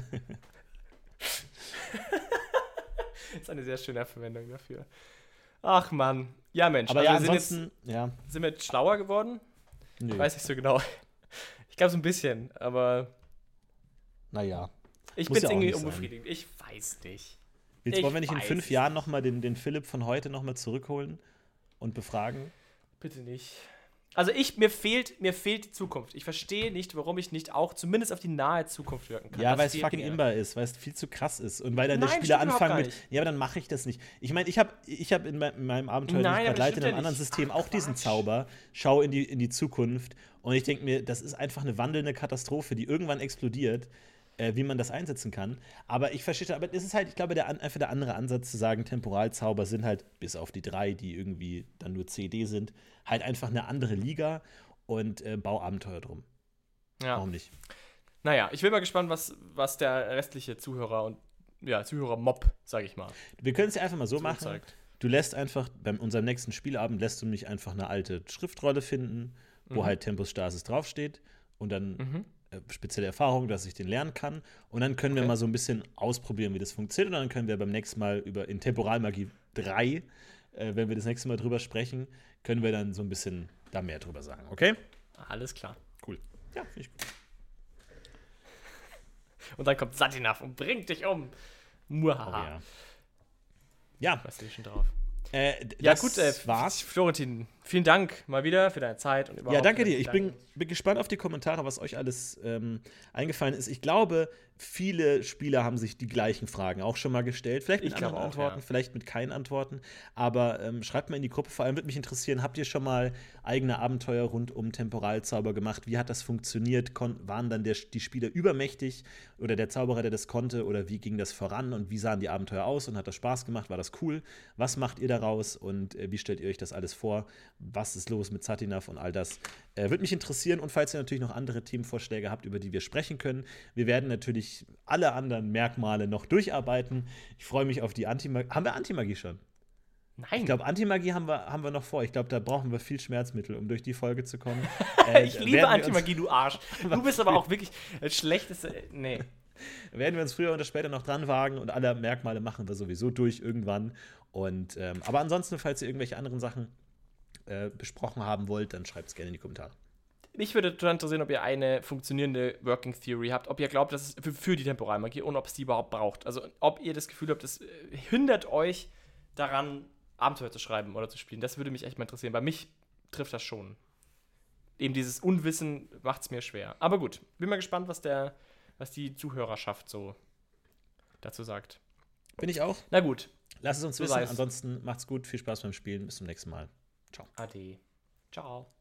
C: das ist eine sehr schöne Verwendung dafür. Ach Mann. Ja, Mensch.
B: Aber
C: also
B: ja,
C: wir sind, jetzt,
B: ja.
C: sind wir jetzt schlauer geworden?
B: Nö.
C: Weiß nicht so genau. Ich glaube so ein bisschen, aber
B: Naja.
C: ich bin
B: ja
C: irgendwie
B: nicht sein.
C: unbefriedigt. Ich weiß nicht.
B: Jetzt
C: Ich
B: wollen wir nicht in fünf Jahren nochmal den, den Philipp von heute nochmal zurückholen und befragen?
C: Bitte nicht. Also ich, mir fehlt, mir fehlt die Zukunft. Ich verstehe nicht, warum ich nicht auch zumindest auf die nahe Zukunft wirken kann.
B: Ja, weil es fucking
C: mir.
B: imbar ist, weil es viel zu krass ist. Und weil dann der
C: Nein,
B: Spieler
C: stimmt überhaupt
B: anfangen mit, ja, aber dann mache ich das nicht. Ich meine, ich habe ich hab in, mein, in meinem Abenteuer,
C: Nein,
B: das ich
C: aber
B: gerade
C: das
B: leite, in einem anderen
C: nicht.
B: System
C: Ach,
B: auch diesen. Zauber, schau in die, in die Zukunft und ich denke mir, das ist einfach eine wandelnde Katastrophe, die irgendwann explodiert, äh, wie man das einsetzen kann. Aber ich verstehe, aber es ist halt, ich glaube, der, einfach der andere Ansatz zu sagen, Temporalzauber sind halt, bis auf die drei, die irgendwie dann nur CD sind, halt einfach eine andere Liga und äh, bau Abenteuer drum.
C: Ja.
B: Warum nicht?
C: Naja, ich bin mal gespannt, was, was der restliche Zuhörer und ja, Zuhörer-Mob, sage ich mal,
B: Wir können es ja einfach mal so
C: so
B: machen.
C: zeigt.
B: Du lässt einfach, bei unserem nächsten Spielabend lässt du mich einfach eine alte Schriftrolle finden, wo halt Tempus Stasis draufsteht und dann
C: Mhm.
B: Äh, spezielle Erfahrung, dass ich den lernen kann. Und dann können wir
C: Okay.
B: mal so ein bisschen ausprobieren, wie das funktioniert. Und dann können wir beim nächsten Mal über in Temporalmagie 3, äh, wenn wir das nächste Mal drüber sprechen, können wir dann so ein bisschen da mehr drüber sagen. Okay?
C: Alles klar.
B: Cool. Ja, finde ich gut.
C: Und dann kommt Satinaf und bringt dich um. Muhaha.
B: Oh, ja. Ja,
C: Weißt du schon drauf.
B: äh,
C: Ja, gut, äh,
B: war's.
C: Florentin, vielen Dank mal wieder für deine Zeit und überhaupt.
B: Ja, danke dir. Ich bin, bin gespannt auf die Kommentare, was euch alles ähm, eingefallen ist. Ich glaube, viele Spieler haben sich die gleichen Fragen auch schon mal gestellt. Vielleicht mit
C: Ich
B: anderen
C: auch,
B: Antworten,
C: ja.
B: vielleicht mit keinen Antworten. Aber ähm, schreibt mal in die Gruppe. Vor allem würde mich interessieren, habt ihr schon mal eigene Abenteuer rund um Temporalzauber gemacht? Wie hat das funktioniert? Kon waren dann der, die Spieler übermächtig oder der Zauberer, der das konnte? Oder wie ging das voran und wie sahen die Abenteuer aus? Und hat das Spaß gemacht? War das cool? Was macht ihr daraus und äh, wie stellt ihr euch das alles vor? Was ist los mit Satinaf und all das? Äh, Würde mich interessieren. Und falls ihr natürlich noch andere Themenvorschläge habt, über die wir sprechen können, wir werden natürlich alle anderen Merkmale noch durcharbeiten. Ich freue mich auf die Antimagie. Haben wir Antimagie schon?
C: Nein,
B: Ich glaube, Antimagie haben wir, haben wir noch vor. Ich glaube, da brauchen wir viel Schmerzmittel, um durch die Folge zu kommen. Äh,
C: ich liebe Antimagie, du Arsch. Du bist aber auch wirklich das schlechteste. Nee.
B: werden wir uns früher oder später noch dran wagen und alle Merkmale machen wir sowieso durch irgendwann. Und ähm, aber ansonsten, falls ihr irgendwelche anderen Sachen äh, besprochen haben wollt, dann schreibt es gerne in die Kommentare.
C: Mich würde total interessieren, ob ihr eine funktionierende Working Theory habt, ob ihr glaubt, dass es für, für die Temporalmagie und ob es die überhaupt braucht. Also ob ihr das Gefühl habt, es äh, hindert euch daran, Abenteuer zu schreiben oder zu spielen. Das würde mich echt mal interessieren. Bei mich trifft das schon. Eben dieses Unwissen macht es mir schwer. Aber gut, bin mal gespannt, was der, was die Zuhörerschaft so dazu sagt.
B: Bin ich auch.
C: Na gut,
B: Lasst es uns
C: So
B: wissen. Ansonsten macht's gut. Viel Spaß beim Spielen. Bis zum nächsten Mal. Ciao.
C: ade. Ciao.